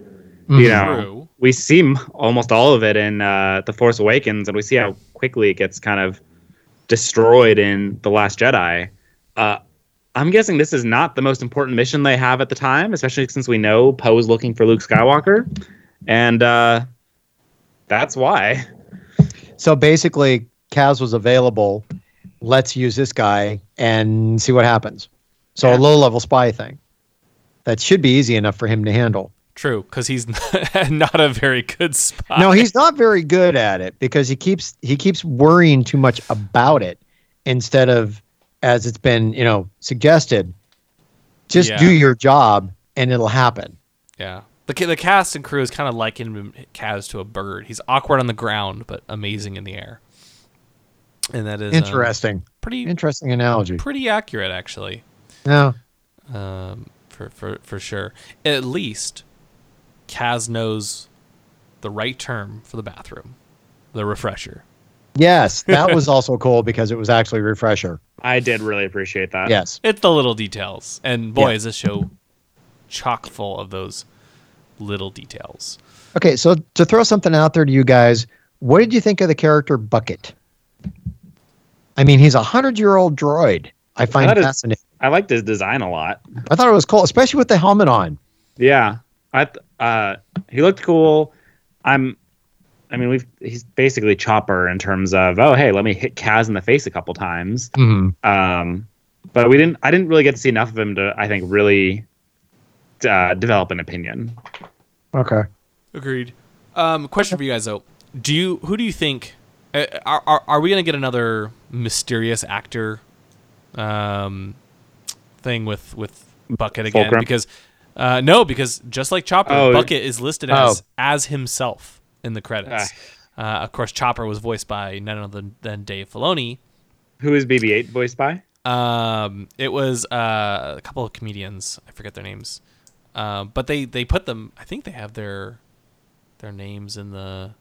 Speaker 1: You know, we see almost all of it in uh, the Force Awakens, and we see how quickly it gets kind of destroyed in the Last Jedi. Uh, I'm guessing this is not the most important mission they have at the time, especially since we know Poe's looking for Luke Skywalker, and uh, that's why.
Speaker 2: So basically, Kaz was available. Let's use this guy and see what happens. So
Speaker 1: Yeah.
Speaker 2: a low level spy thing. That should be easy enough for him to handle.
Speaker 3: True, because he's not a very good spy.
Speaker 2: No, he's not very good at it because he keeps he keeps worrying too much about it instead of as it's been, you know, suggested, just
Speaker 3: Yeah.
Speaker 2: do your job and it'll happen.
Speaker 3: Yeah. The, the cast and crew is kind of liking Kaz to a bird. He's awkward on the ground, but amazing in the air. And that is um,
Speaker 2: Interesting.
Speaker 3: pretty
Speaker 2: Interesting analogy.
Speaker 3: pretty accurate, actually,
Speaker 2: No.
Speaker 3: um, for, for, for sure. At least Kaz knows the right term for the bathroom the refresher.
Speaker 2: Yes, that was also cool because it was actually refresher.
Speaker 1: I did really appreciate that.
Speaker 2: Yes.
Speaker 3: It's the little details. And boy,
Speaker 2: Yeah.
Speaker 3: is this show chock full of those little details.
Speaker 2: Okay, so to throw something out there to you guys, what did you think of the character Bucket? I mean, he's a hundred year old droid. I find
Speaker 1: That is-
Speaker 2: fascinating.
Speaker 1: I liked his design a lot.
Speaker 2: I thought it was cool, especially with the helmet on.
Speaker 1: Yeah, I th- uh, he looked cool. I'm, I mean, we've he's basically Chopper in terms of oh hey, let me hit Kaz in the face a couple times. Um, but we didn't. I didn't really get to see enough of him to I think really uh, develop an opinion.
Speaker 2: Okay.
Speaker 3: Agreed. Um, question for you guys though: Do you who do you think uh, are are, are we gonna get another mysterious actor um, thing with with Bucket again?
Speaker 1: Fulcrum?
Speaker 3: Because uh, no, because just like Chopper,
Speaker 1: Oh.
Speaker 3: Bucket is listed
Speaker 2: Oh.
Speaker 3: as as himself in the credits. Uh, of course, Chopper was voiced by none other than Dave Filoni.
Speaker 1: Who is BB-8 voiced by?
Speaker 3: Um, it was uh, a couple of comedians. I forget their names, um, but they they put them. I think they have their their names in the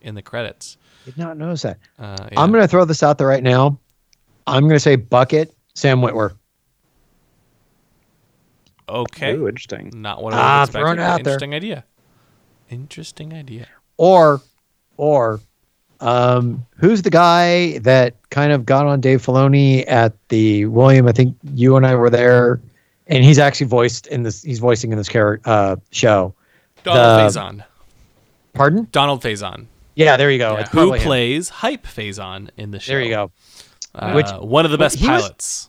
Speaker 3: in the credits.
Speaker 2: Did not notice that.
Speaker 3: Uh,
Speaker 2: I'm going to throw this out there right now. I'm going to say Bucket, Sam Witwer.
Speaker 3: okay.
Speaker 1: Ooh, interesting.
Speaker 3: Not what I
Speaker 2: Ah,
Speaker 3: was expecting.
Speaker 2: throwing it there.
Speaker 3: Interesting idea. Interesting idea.
Speaker 2: Or, or, um, who's the guy that kind of got on Dave Filoni at the William? I think you and I were there, and he's actually voiced in this. He's voicing in this character uh, show.
Speaker 3: Donald
Speaker 2: The-
Speaker 3: Faison.
Speaker 2: Pardon?
Speaker 3: Donald Faison.
Speaker 2: Yeah, there you go.
Speaker 3: Yeah, who
Speaker 2: probably him.
Speaker 3: plays Hype Fazon in the show?
Speaker 2: There you go.
Speaker 3: Uh,
Speaker 2: Which-
Speaker 3: one of the best
Speaker 2: he was-
Speaker 3: pilots.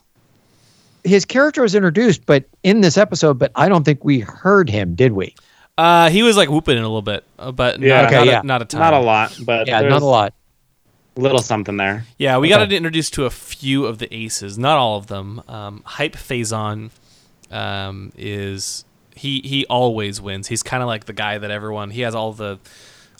Speaker 2: His character was introduced, but in this episode, but I don't think we heard him, did we?
Speaker 3: Uh, he was like whooping it a little bit, uh, but
Speaker 1: Yeah.
Speaker 3: not,
Speaker 2: Okay,
Speaker 3: not,
Speaker 2: yeah.
Speaker 3: A, not a ton.
Speaker 1: Not a lot, but
Speaker 2: Yeah, not a lot.
Speaker 1: Little something there.
Speaker 3: Yeah, we
Speaker 2: Okay.
Speaker 3: got introduced to a few of the aces, not all of them. Um, Hype Fazon um, is he he always wins. He's kind of like the guy that everyone he has all the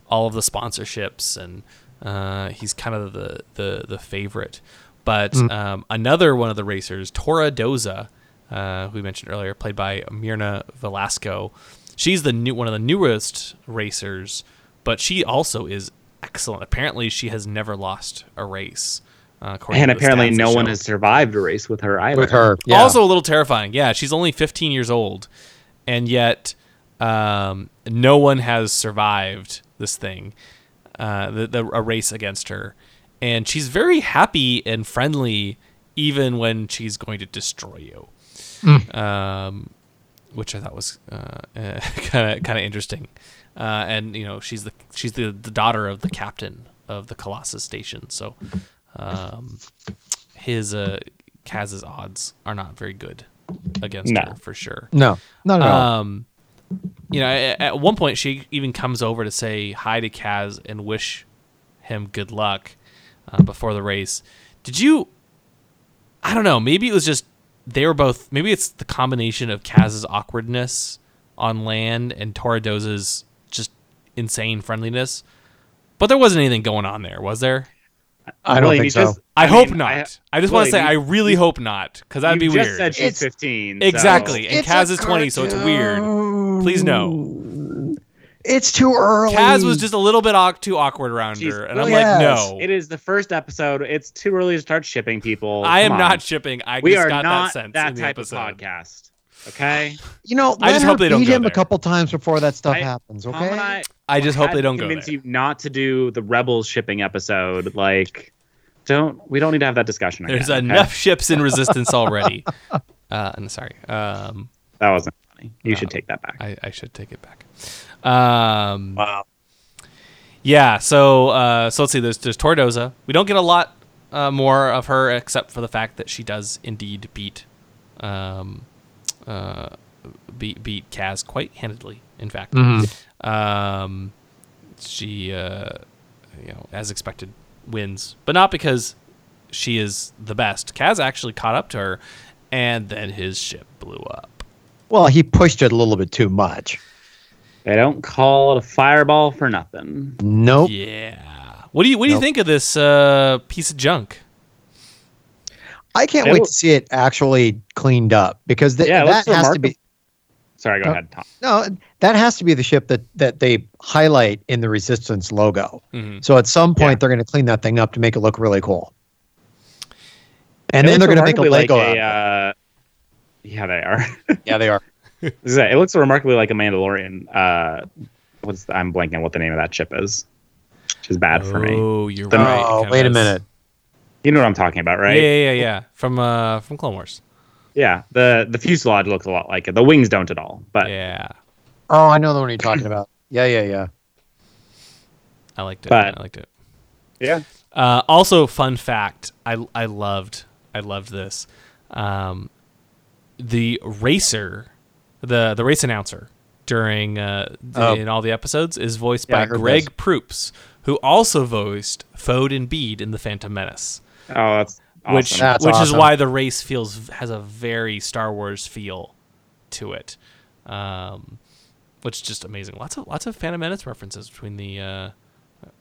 Speaker 3: all of the sponsorships and uh, he's kind of the the the favorite. But um, another one of the racers, Torra Doza, uh, who we mentioned earlier, played by Myrna Velasco. She's the new one of the newest racers, but she also is excellent. Apparently, she has never lost a race. Uh,
Speaker 1: And apparently, no one has survived a race with her either.
Speaker 2: With her, yeah.
Speaker 3: Also, a little terrifying. Yeah, she's only 15 years old, and yet um, no one has survived this thing, uh, the, the a race against her, and she's very happy and friendly, even when she's going to destroy you. Um, which I thought was kind of kind of interesting, uh, and you know she's the she's the, the daughter of the captain of the Colossus station, so um, his uh, Kaz's odds are not very good against
Speaker 1: No.
Speaker 3: her for sure.
Speaker 2: no, not at all.
Speaker 3: Um, you know, at, at one point she even comes over to say hi to Kaz and wish him good luck uh, before the race. Did you? I don't know. Maybe it was just they were both. Maybe it's the combination of Kaz's awkwardness on land and Torra Doza's just insane friendliness. But there wasn't anything going on there, was there?
Speaker 2: I don't
Speaker 1: William,
Speaker 2: think so.
Speaker 1: just-
Speaker 3: I,
Speaker 1: I
Speaker 3: hope
Speaker 1: mean,
Speaker 3: not.
Speaker 1: I-
Speaker 3: I, just want to say
Speaker 1: William,
Speaker 3: I
Speaker 1: you-
Speaker 3: really hope not, because that'd
Speaker 1: you
Speaker 3: be
Speaker 1: just
Speaker 3: weird.
Speaker 1: said she's
Speaker 2: It's-
Speaker 1: 15. so-
Speaker 3: Exactly. And Kaz is 20, so it's weird. Please no.
Speaker 2: It's too early.
Speaker 3: Kaz was just a little bit au- too awkward around
Speaker 1: She's-
Speaker 3: her, and I'm
Speaker 2: Yes.
Speaker 3: like, no,
Speaker 1: It is the first episode. It's too early to start shipping people.
Speaker 3: I am
Speaker 1: Come
Speaker 3: not shipping. I
Speaker 1: We
Speaker 3: just
Speaker 1: are
Speaker 3: got
Speaker 1: not
Speaker 3: that sense
Speaker 1: that
Speaker 3: in the
Speaker 1: type of podcast. Okay.
Speaker 2: You know,
Speaker 3: I
Speaker 2: let
Speaker 3: just
Speaker 2: her
Speaker 3: hope they don't
Speaker 2: beat him
Speaker 3: there.
Speaker 2: a couple times before that stuff
Speaker 1: I-
Speaker 2: happens. Okay.
Speaker 1: I,
Speaker 3: I just hope they don't
Speaker 1: to
Speaker 3: go
Speaker 1: convince
Speaker 3: there.
Speaker 1: you not to do the Rebels shipping episode. Like, don't we don't need to have that discussion.
Speaker 3: There's
Speaker 1: again, okay?
Speaker 3: enough ships in Resistance already. Uh, I'm sorry. Um,
Speaker 1: That wasn't funny. You
Speaker 3: No.
Speaker 1: should take that back.
Speaker 3: I, I should take it back. Um,
Speaker 1: wow.
Speaker 3: Yeah, so uh, so let's see. There's there's Torra Doza. We don't get a lot uh, more of her except for the fact that she does indeed beat um, uh, beat beat Kaz quite handedly. In fact,
Speaker 2: Mm-hmm.
Speaker 3: um, she uh, you know as expected wins, but not because she is the best. Kaz actually caught up to her, and then his ship blew up.
Speaker 2: Well, he pushed it a little bit too much.
Speaker 1: They don't call it a fireball for nothing.
Speaker 2: Nope.
Speaker 3: Yeah. What do you what do you think of this uh, piece of junk?
Speaker 2: I can't
Speaker 1: It
Speaker 2: wait
Speaker 1: will-
Speaker 2: to see it actually cleaned up because th-
Speaker 1: Yeah,
Speaker 2: that
Speaker 1: looks
Speaker 2: has to be
Speaker 1: Sorry, go
Speaker 2: Oh.
Speaker 1: ahead, Tom.
Speaker 2: no, that has to be the ship that that they highlight in the Resistance logo.
Speaker 3: Mhm.
Speaker 2: So at some point
Speaker 1: Yeah.
Speaker 2: they're going to clean that thing up to make it look really cool. And
Speaker 1: It
Speaker 2: then they're going to make a
Speaker 1: remarkably
Speaker 2: Lego.
Speaker 1: Like
Speaker 2: out
Speaker 1: a,
Speaker 2: of
Speaker 1: uh, yeah, they are.
Speaker 2: yeah, they are.
Speaker 1: It looks remarkably like a Mandalorian. Uh, what's the, I'm blanking on what the name of that ship is, which is bad for me.
Speaker 3: Oh, you're
Speaker 1: The-
Speaker 3: right. It
Speaker 2: Oh,
Speaker 3: kinda
Speaker 2: wait a minute.
Speaker 1: You know what I'm talking about, right?
Speaker 3: Yeah, yeah, yeah, yeah. From uh, from Clone Wars.
Speaker 1: Yeah, the the fuselage looks a lot like it. The wings don't at all, but
Speaker 3: Yeah,
Speaker 2: Oh, I know the one you're talking about. Yeah, yeah, yeah.
Speaker 3: I liked it.
Speaker 1: But-
Speaker 3: I liked it.
Speaker 1: yeah,
Speaker 3: Uh, also, fun fact: I I loved I loved this. Um, the racer, the the race announcer during uh, the-
Speaker 2: Oh.
Speaker 3: in all the episodes is voiced
Speaker 2: Yeah,
Speaker 3: by Greg
Speaker 2: this.
Speaker 3: Proops, who also voiced Fode and Beed in the Phantom Menace.
Speaker 1: oh, that's awesome.
Speaker 3: which
Speaker 2: That's
Speaker 3: which is why the race feels has a very Star Wars feel to it, um, which is just amazing. Lots of lots of Phantom Menace references between the uh,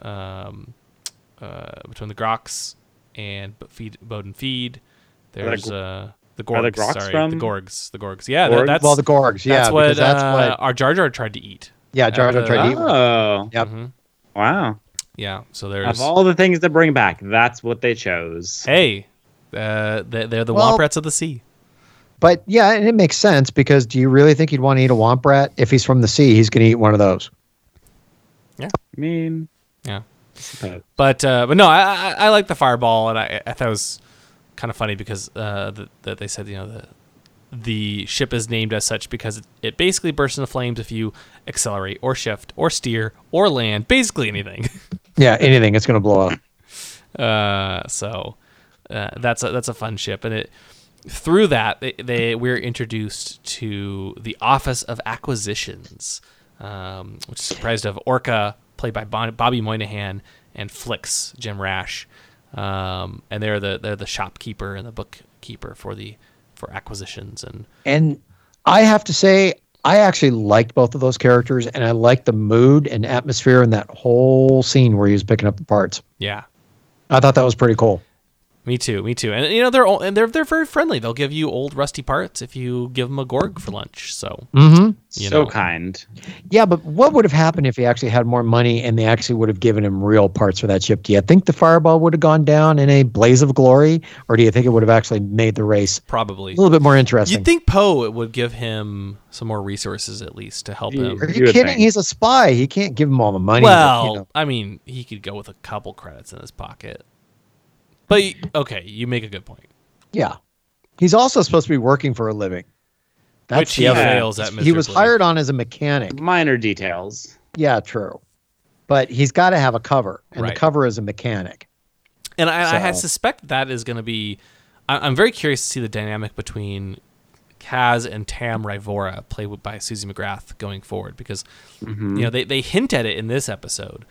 Speaker 3: um, uh, between the Groks and B- feed Bowden feed. There's
Speaker 1: Gr-
Speaker 3: uh, the
Speaker 1: are the
Speaker 3: Gorgs.
Speaker 1: Groks
Speaker 3: sorry,
Speaker 1: from-
Speaker 3: the Gorgs. The Gorgs. Yeah,
Speaker 1: Gorgs?
Speaker 3: that, that's
Speaker 2: well, the Gorgs. Yeah,
Speaker 3: that's what
Speaker 2: because that's
Speaker 3: uh,
Speaker 2: what.
Speaker 3: our Jar Jar tried to eat.
Speaker 2: Yeah, Jar Jar
Speaker 3: uh,
Speaker 2: tried to eat. one.
Speaker 1: Oh,
Speaker 2: Yep.
Speaker 3: Mhm.
Speaker 1: wow!
Speaker 3: Yeah. So there's
Speaker 1: Of
Speaker 3: there's
Speaker 1: all the things to bring back, that's what they chose.
Speaker 3: hey, uh, they- they're the
Speaker 2: Well-
Speaker 3: Womprats of the sea.
Speaker 2: But yeah, and it makes sense because do you really think he'd want to eat a womp rat? If he's from the sea, he's going to eat one of those. Yeah.
Speaker 1: I mean,
Speaker 3: Yeah. But uh, but no, I, I I like the fireball, and I, I thought it was kind of funny because uh, that that they said you know the the ship is named as such because it, it basically bursts into flames if you accelerate or shift or steer or land, basically anything.
Speaker 2: Yeah, anything, it's going to blow up.
Speaker 3: Uh, so uh, that's a that's a fun ship, and it through that they, they we're introduced to the Office of Acquisitions, um, which is comprised of Orka, played by Bobby Moynihan, and Flix, Jim Rash, um, and they're the they're the shopkeeper and the bookkeeper for the for acquisitions and
Speaker 2: And I have to say, I actually liked both of those characters, and I liked the mood and atmosphere in that whole scene where he was picking up the parts.
Speaker 3: yeah.
Speaker 2: I thought that was pretty cool.
Speaker 3: Me too, me too, and you know they're all, and they're they're very friendly. They'll give you old rusty parts if you give them a gorg for lunch. So
Speaker 2: Mm-hmm.
Speaker 3: you
Speaker 1: so
Speaker 3: know.
Speaker 1: kind.
Speaker 2: Yeah, but what would have happened if he actually had more money and they actually would have given him real parts for that ship? Do you think the fireball would have gone down in a blaze of glory, or do you think it would have actually made the race
Speaker 3: probably
Speaker 2: a little bit more interesting?
Speaker 3: You'd think Poe would give him some more resources at least to help
Speaker 1: You-
Speaker 3: him.
Speaker 2: Are
Speaker 1: You
Speaker 2: you kidding?
Speaker 1: think.
Speaker 2: He's a spy. He can't give him all the money. but,
Speaker 3: Well,
Speaker 2: you know.
Speaker 3: I mean, he could go with a couple credits in his pocket. But okay, you make a good point.
Speaker 2: yeah. He's also supposed to be working for a living. That's
Speaker 3: Which he
Speaker 2: other-
Speaker 3: fails at
Speaker 2: He was hired on as a mechanic.
Speaker 1: Minor details.
Speaker 2: Yeah, true. But he's got to have a cover, and
Speaker 3: Right.
Speaker 2: the cover is a mechanic.
Speaker 3: And I, I suspect that is going to be. I, I'm very curious to see the dynamic between Kaz and Tam Ryvora, played by Suzie McGrath, going forward because mm-hmm. you know they, they hint at it in this episode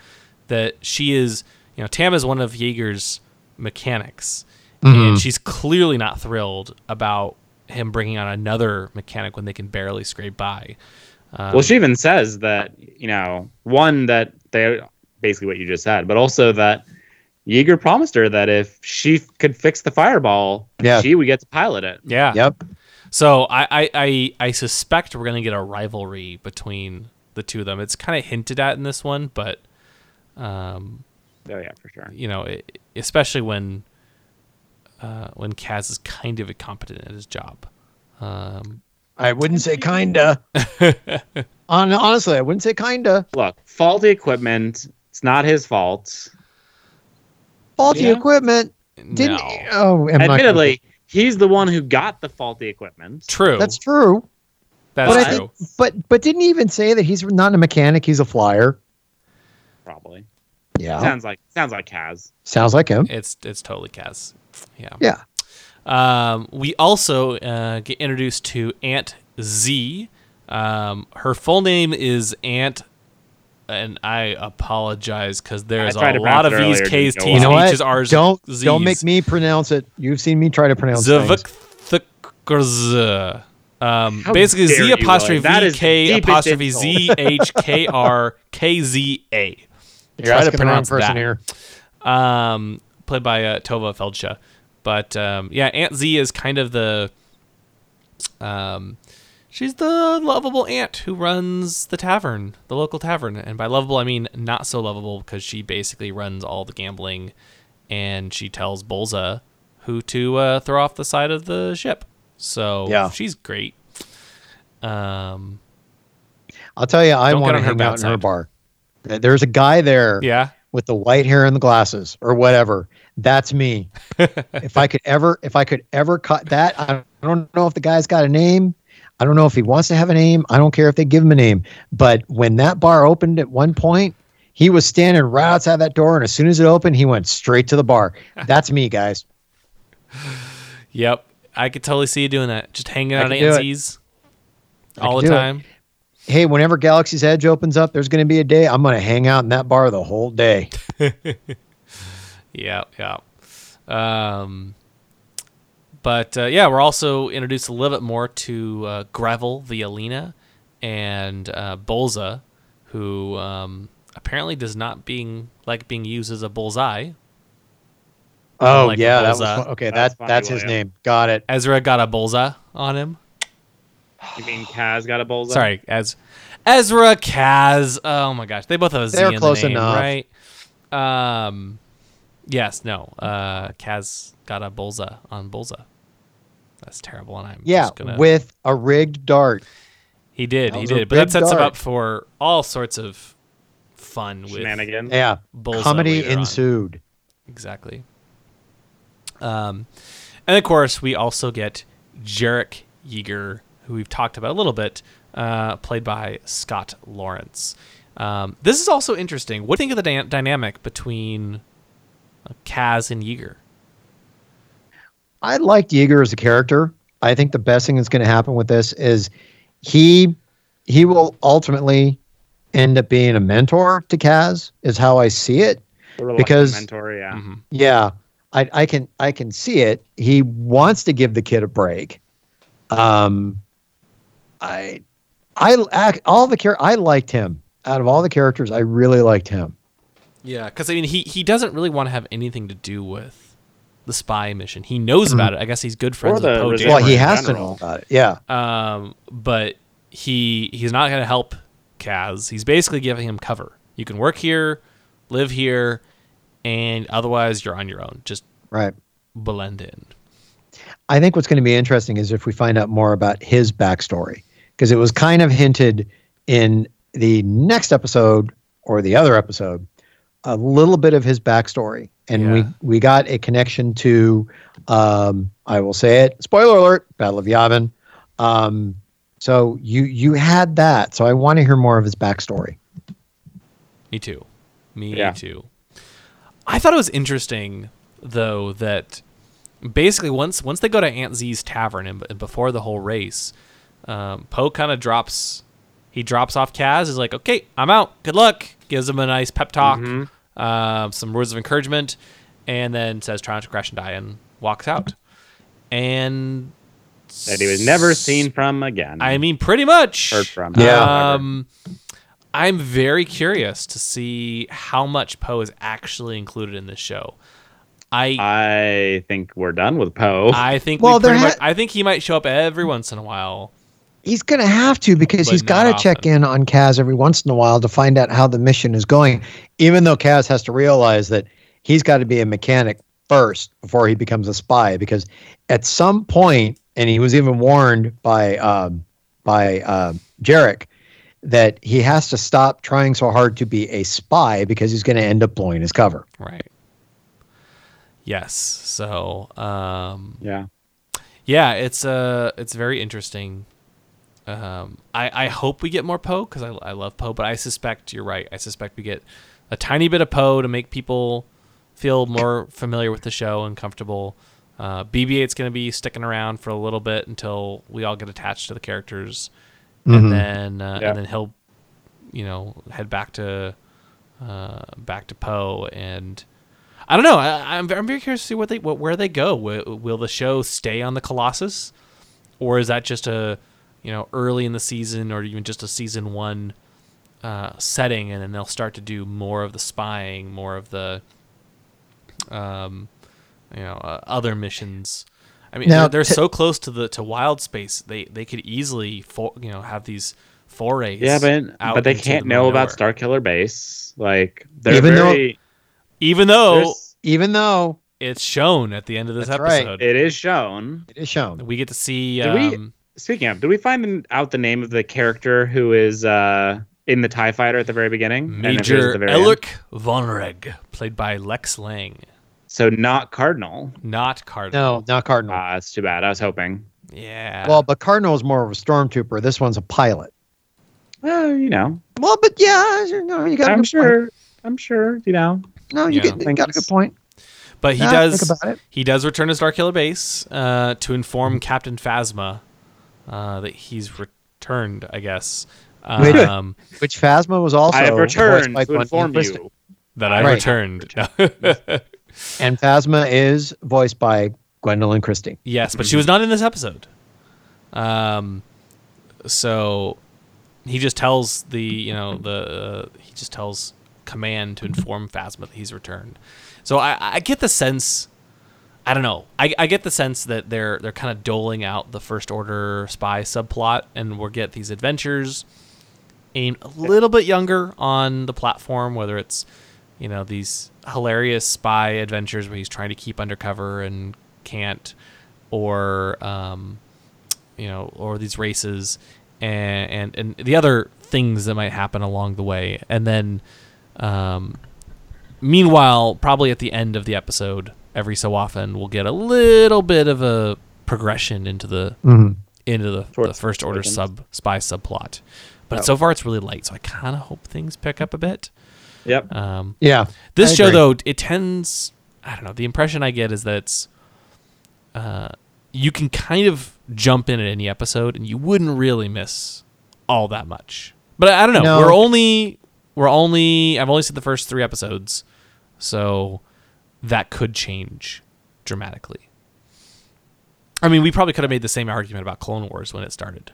Speaker 3: that she is you know Tam is one of Jaeger's mechanics, and she's clearly not thrilled about him bringing on another mechanic when they can barely scrape by. Um,
Speaker 1: well, she even says that you know one that they basically what you just said, but also that Yeager promised her that if she could fix the fireball,
Speaker 2: Yeah.
Speaker 1: she would get to pilot it.
Speaker 3: yeah,
Speaker 2: Yep.
Speaker 3: So I, I, I, I suspect we're gonna get a rivalry between the two of them. It's kind of hinted at in this one, but um,
Speaker 1: Oh yeah, for sure.
Speaker 3: you know, it, especially when uh, when Kaz is kind of incompetent at his job. Um,
Speaker 2: I wouldn't say kinda. Hon- honestly, I wouldn't say kinda.
Speaker 1: Look, faulty equipment. It's not his fault.
Speaker 2: Faulty
Speaker 1: Yeah.
Speaker 2: equipment. Didn't
Speaker 3: no.
Speaker 2: oh am I-
Speaker 1: Admittedly, he's the one who got the faulty equipment.
Speaker 3: True.
Speaker 2: that's true.
Speaker 3: That's
Speaker 2: but I
Speaker 3: true.
Speaker 2: think, but but didn't he even say that he's not a mechanic, he's a flyer.
Speaker 1: Probably.
Speaker 2: Yeah.
Speaker 1: Sounds like sounds like Kaz.
Speaker 2: Sounds like him.
Speaker 3: It's it's totally Kaz. Yeah.
Speaker 2: Yeah.
Speaker 3: Um, we also uh, get introduced to Aunt Z. Um, her full name is Aunt, and I apologize because there's a lot of
Speaker 1: pronounce
Speaker 3: V's, K's, T's,
Speaker 2: You know what?
Speaker 3: H's, R's,
Speaker 2: Don't
Speaker 3: Z's.
Speaker 2: don't make me pronounce it. You've seen me try to pronounce things.
Speaker 3: Zavukzh. Um,
Speaker 1: How
Speaker 3: basically,
Speaker 1: dare
Speaker 3: Z apostrophe
Speaker 1: Willie? That
Speaker 3: V
Speaker 1: is
Speaker 3: K apostrophe. Z H K R K Z A.
Speaker 2: You're
Speaker 3: Try to
Speaker 2: asking the wrong
Speaker 3: pronounce
Speaker 2: person
Speaker 3: that.
Speaker 2: here.
Speaker 3: um, played by uh, Tova Feldsha. But um, yeah, Aunt Z is kind of the um, she's the lovable aunt who runs the tavern, the local tavern. And by lovable, I mean not so lovable because she basically runs all the gambling, and she tells Bolza who to uh, throw off the side of the ship. So
Speaker 2: Yeah.
Speaker 3: she's great. Um,
Speaker 2: I'll tell you, I want to
Speaker 3: on her
Speaker 2: hang
Speaker 3: bad
Speaker 2: out in her bar. There's a guy there
Speaker 3: yeah,
Speaker 2: with the white hair and the glasses or whatever. That's me. if I could ever, if I could ever cut that, I don't know if the guy's got a name. I don't know if he wants to have a name. I don't care if they give him a name. But when that bar opened at one point, he was standing right outside that door, and as soon as it opened, he went straight to the bar. That's me, guys.
Speaker 3: yep. I could totally see you doing that. Just hanging out at
Speaker 2: could do
Speaker 3: Aunt
Speaker 2: it.
Speaker 3: Z's all the
Speaker 2: time. it.
Speaker 3: Time.
Speaker 2: Hey, whenever Galaxy's Edge opens up, there's going to be a day I'm going to hang out in that bar the whole day.
Speaker 3: Yeah, yeah. Um, but uh, yeah, we're also introduced a little bit more to uh, Gravel, the Alina, and uh, Bolza, who um, apparently does not being like being used as a bullseye.
Speaker 2: Oh yeah, that was okay.
Speaker 1: That's
Speaker 2: That that's his
Speaker 1: William.
Speaker 2: name. Got it.
Speaker 3: Ezra got a bullseye on him.
Speaker 1: You mean Kaz got a bullseye?
Speaker 3: Sorry, as Ezra Kaz. Oh my gosh, they both have a Z
Speaker 2: They're
Speaker 3: in
Speaker 2: close
Speaker 3: the name,
Speaker 2: enough.
Speaker 3: right? Um, yes, no. Uh, Kaz got a bullseye on bullseye. That's terrible, and I'm
Speaker 2: Yeah,
Speaker 3: just gonna.
Speaker 2: with a rigged dart.
Speaker 3: He did,
Speaker 2: That
Speaker 3: he did. But that
Speaker 2: big
Speaker 3: sets him up for all sorts of fun with
Speaker 1: Shenanigans.
Speaker 2: Yeah,
Speaker 3: Bullseye
Speaker 2: comedy
Speaker 3: later on.
Speaker 2: ensued.
Speaker 3: exactly. Um, and of course, we also get Jarek Yeager, who we've talked about a little bit, uh, played by Scott Lawrence. Um, this is also interesting. What do you think of the dy- dynamic between uh, Kaz and Yeager?
Speaker 2: I liked Yeager as a character. I think the best thing that's going to happen with this is he he will ultimately end up being a mentor to Kaz. Is how I see it.
Speaker 1: Sort of like a
Speaker 2: Because-
Speaker 1: mentor, yeah.
Speaker 3: Mm-hmm.
Speaker 2: Yeah, I, I can I can see it. He wants to give the kid a break. Um, I I act all the char- I liked him out of all the characters. I really liked him.
Speaker 3: Yeah, because I mean, he he doesn't really want to have anything to do with the spy mission. He knows about it. I guess he's good friends
Speaker 1: the
Speaker 3: with Poe.
Speaker 2: Well, he
Speaker 1: in
Speaker 2: has to
Speaker 1: general.
Speaker 2: know about it. Yeah,
Speaker 3: Um, but he he's not going to help Kaz. He's basically giving him cover. You can work here, live here, and otherwise you're on your own. Just
Speaker 2: right.
Speaker 3: blend in.
Speaker 2: I think what's going to be interesting is if we find out more about his backstory, because it was kind of hinted in the next episode or the other episode, a little bit of his backstory, and
Speaker 3: Yeah.
Speaker 2: we we got a connection to, um, I will say it, spoiler alert, Battle of Yavin. Um, so you you had that, so I want to hear more of his backstory.
Speaker 3: Me too. Me
Speaker 1: Yeah.
Speaker 3: too. I thought it was interesting though that basically once once they go to Aunt Z's tavern and, and before the whole race, um, Poe kind of drops he drops off Kaz. Is like, okay, I'm out. Good luck. Gives him a nice pep talk, um, some words of encouragement, and then says, "Try not to crash and die," and walks out. And
Speaker 1: That he was never seen from again.
Speaker 3: I mean, pretty much.
Speaker 1: Heard from.
Speaker 2: Yeah.
Speaker 3: Um, I'm very curious to see how much Poe is actually included in this show. I
Speaker 1: I think we're done with Poe.
Speaker 3: I think
Speaker 2: Well,
Speaker 3: we pretty
Speaker 2: there
Speaker 3: much, I think he might show up every once in a while.
Speaker 2: He's going to have to because
Speaker 3: But
Speaker 2: he's got to check in on Kaz every once in a while to find out how the mission is going. Even though Kaz has to realize that he's got to be a mechanic first before he becomes a spy. Because at some point, and he was even warned by um, by uh, Jarek that he has to stop trying so hard to be a spy because he's going to end up blowing his cover.
Speaker 3: Right. Yes. So, um,
Speaker 1: Yeah.
Speaker 3: yeah, it's uh, it's very interesting. Um, I I hope we get more Poe because I I love Poe, but I suspect you're right. I suspect we get a tiny bit of Poe to make people feel more familiar with the show and comfortable. Uh, BB-8's going to be sticking around for a little bit until we all get attached to the characters, and then uh,
Speaker 1: Yeah.
Speaker 3: and then he'll, you know, head back to uh, back to Poe and. I don't know. I, I'm, I'm very curious to see what they what, where they go. Will, will the show stay on the Colossus, or is that just a you know early in the season or even just a season one uh, setting, and then they'll start to do more of the spying, more of the um, you know uh, other missions. I mean,
Speaker 2: Now,
Speaker 3: they're, they're
Speaker 2: t-
Speaker 3: so close to the to wild space. They they could easily for, you know have these forays.
Speaker 1: Yeah, but
Speaker 3: out
Speaker 1: but they can't
Speaker 3: the
Speaker 1: know
Speaker 3: middle
Speaker 1: about
Speaker 3: nowhere.
Speaker 1: Starkiller Base. Like they're
Speaker 2: Even though-
Speaker 3: even though
Speaker 2: Even though
Speaker 3: it's shown at the end of this
Speaker 2: That's right.
Speaker 3: episode.
Speaker 1: it is shown.
Speaker 2: it is shown.
Speaker 3: we get to see.
Speaker 1: Did we-
Speaker 3: Um,
Speaker 1: Speaking of, did we find out the name of the character who is uh, in the Tie Fighter at the very beginning? And appears
Speaker 3: Major
Speaker 1: the very?
Speaker 3: Elric von Reg, played by Lex Lang,
Speaker 1: So not Cardinal.
Speaker 3: not Cardinal.
Speaker 2: No, not Cardinal.
Speaker 1: Ah, that's too bad. I was hoping.
Speaker 3: Yeah.
Speaker 2: well, but Cardinal is more of a stormtrooper. This one's a pilot.
Speaker 1: Well, you know,
Speaker 2: Well, but yeah, you know, you got. a
Speaker 1: I'm
Speaker 2: good
Speaker 1: sure.
Speaker 2: Point.
Speaker 1: I'm sure. You know,
Speaker 2: No, you
Speaker 3: Yeah.
Speaker 2: get, you got a good point.
Speaker 3: but he
Speaker 2: Nah,
Speaker 3: does.
Speaker 2: Think about it.
Speaker 3: He does return to Starkiller Base uh, to inform Captain Phasma uh, that he's returned. I guess. Um,
Speaker 2: Which Phasma was also
Speaker 1: I have returned
Speaker 2: by
Speaker 1: to inform
Speaker 2: Gwen Christie.
Speaker 1: you.
Speaker 3: that I
Speaker 2: Right.
Speaker 3: returned.
Speaker 2: And Phasma is voiced by Gwendolyn Christie.
Speaker 3: yes, but she was not in this episode. Um, so he just tells the you know the uh, he just tells command to inform Phasma that he's returned. So I, I get the sense, I don't know, I, I get the sense that they're they're kind of doling out the First Order spy subplot, and we'll get these adventures aimed a little bit younger on the platform, whether it's you know these hilarious spy adventures where he's trying to keep undercover and can't, or um, you know, or these races and, and and the other things that might happen along the way, and then um, meanwhile, probably at the end of the episode, every so often we'll get a little bit of a progression into the into the, the first order
Speaker 1: Awakens.
Speaker 3: sub spy subplot. But
Speaker 1: Oh.
Speaker 3: so far, it's really light, so I kind of hope things pick up a bit.
Speaker 1: Yep.
Speaker 3: Um,
Speaker 2: Yeah.
Speaker 3: this
Speaker 2: I
Speaker 3: show,
Speaker 2: agree.
Speaker 3: though, it tends. I don't know. The impression I get is that it's. Uh, you can kind of jump in at any episode, and you wouldn't really miss all that much. But I, I don't know.
Speaker 2: No.
Speaker 3: We're only. We're only. I've only seen the first three episodes, so that could change dramatically. I mean, we probably could have made the same argument about Clone Wars when it started.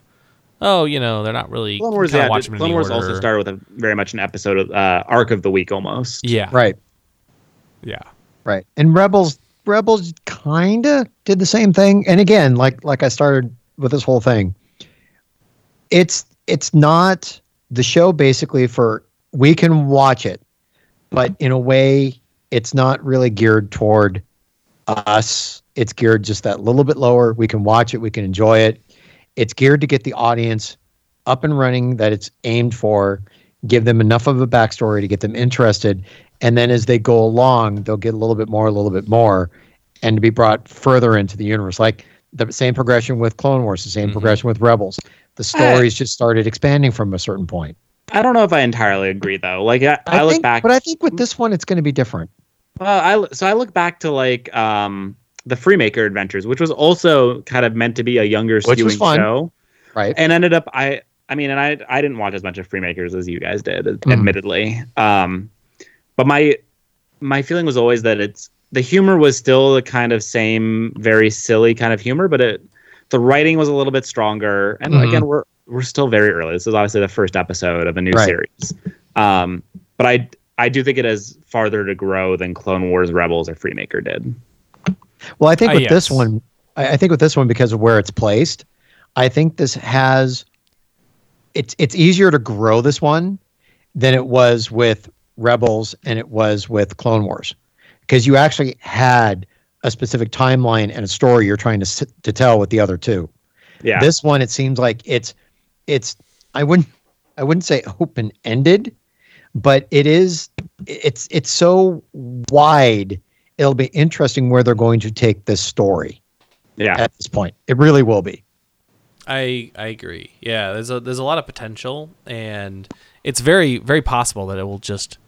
Speaker 3: Oh, you know, they're not really.
Speaker 1: Clone Wars, yeah,
Speaker 3: watch
Speaker 1: did-
Speaker 3: them in
Speaker 1: Clone
Speaker 3: any
Speaker 1: Wars also started with a very much an episode of uh, arc of the week almost.
Speaker 3: Yeah.
Speaker 2: Right.
Speaker 3: Yeah.
Speaker 2: Right. And Rebels Rebels kind of did the same thing. And again, like like I started with this whole thing. It's it's not the show basically for we can watch it, but in a way it's not really geared toward us. It's geared just that little bit lower. We can watch it, we can enjoy it. It's geared to get the audience up and running that it's aimed for, give them enough of a backstory to get them interested. And then as they go along, they'll get a little bit more, a little bit more, and to be brought further into the universe. Like the same progression with Clone Wars, the same
Speaker 3: Mhm.
Speaker 2: progression with Rebels. The stories just started expanding from a certain point.
Speaker 1: I don't know if I entirely agree though. Like I, I, look
Speaker 2: think,
Speaker 1: back,
Speaker 2: but I think with this one, it's going to be different.
Speaker 1: well, I so I look back to like um the Freemaker Adventures, which was also kind of meant to be a younger
Speaker 2: Which was
Speaker 1: skewing
Speaker 2: fun.
Speaker 1: show,
Speaker 2: Right.
Speaker 1: and ended up I I mean, and I I didn't watch as much of Freemakers as you guys did,
Speaker 2: Mm-hmm.
Speaker 1: admittedly. Um, but my my feeling was always that it's the humor was still the kind of same very silly kind of humor, but it the writing was a little bit stronger. And
Speaker 2: Mhm.
Speaker 1: again, we're we're still very early. This is obviously the first episode of a new
Speaker 2: Right.
Speaker 1: series. Um, but I I do think it has farther to grow than Clone Wars, Rebels, or Freemaker did.
Speaker 2: Well, I think
Speaker 3: Uh,
Speaker 2: with this one, I, I think with this one because of where it's placed, I think this has it's it's easier to grow this one than it was with Rebels and it was with Clone Wars because you actually had a specific timeline and a story you're trying to to tell with the other two.
Speaker 1: Yeah.
Speaker 2: This one, it seems like it's it's I wouldn't I wouldn't say open ended, but it is it's it's so wide. It'll be interesting where they're going to take this story
Speaker 1: Yeah.
Speaker 2: at this point. It really will be.
Speaker 3: I I agree. Yeah, there's a there's a lot of potential, and it's very very possible that it will just,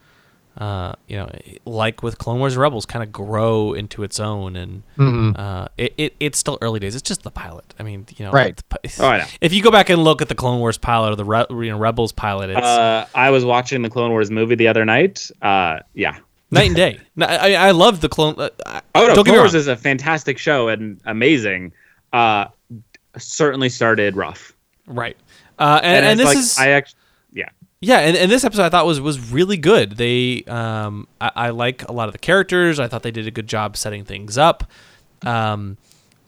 Speaker 3: uh, you know, like with Clone Wars Rebels, kind of grow into its own. And
Speaker 2: Mm-hmm.
Speaker 3: uh, it, it it's still early days. It's just the pilot. I mean, you know,
Speaker 2: Right.
Speaker 3: the
Speaker 1: Oh, I know.
Speaker 3: If you go back and look at the Clone Wars pilot or the Re- you know, Rebels pilot, it's
Speaker 1: Uh, I was watching the Clone Wars movie the other night. Uh, yeah.
Speaker 3: night and day. No, I I love the Clone. Uh,
Speaker 1: Oh no, Clone Wars is a fantastic show and amazing. Uh, certainly started rough.
Speaker 3: right. Uh, and, and,
Speaker 1: it's
Speaker 3: this
Speaker 1: like,
Speaker 3: is
Speaker 1: I actually, yeah.
Speaker 3: And, and this episode I thought was was really good. They, um, I, I like a lot of the characters. I thought they did a good job setting things up. Um,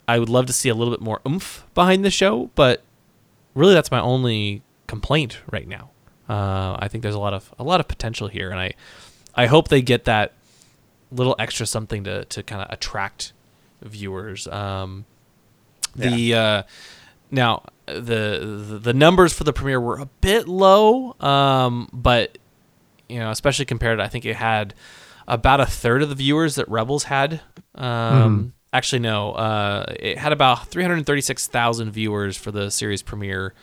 Speaker 3: I would love to see a little bit more oomph behind the show, but really that's my only complaint right now. Uh, I think there's a lot of a lot of potential here, and I, I hope they get that little extra something to to kind of attract viewers. Um, the uh, now the, the the numbers for the premiere were a bit low, um, but you know, especially compared, I think it had about a third of the viewers that Rebels had. Um, Actually, no, uh, it had about three hundred thirty-six thousand viewers for the series premiere,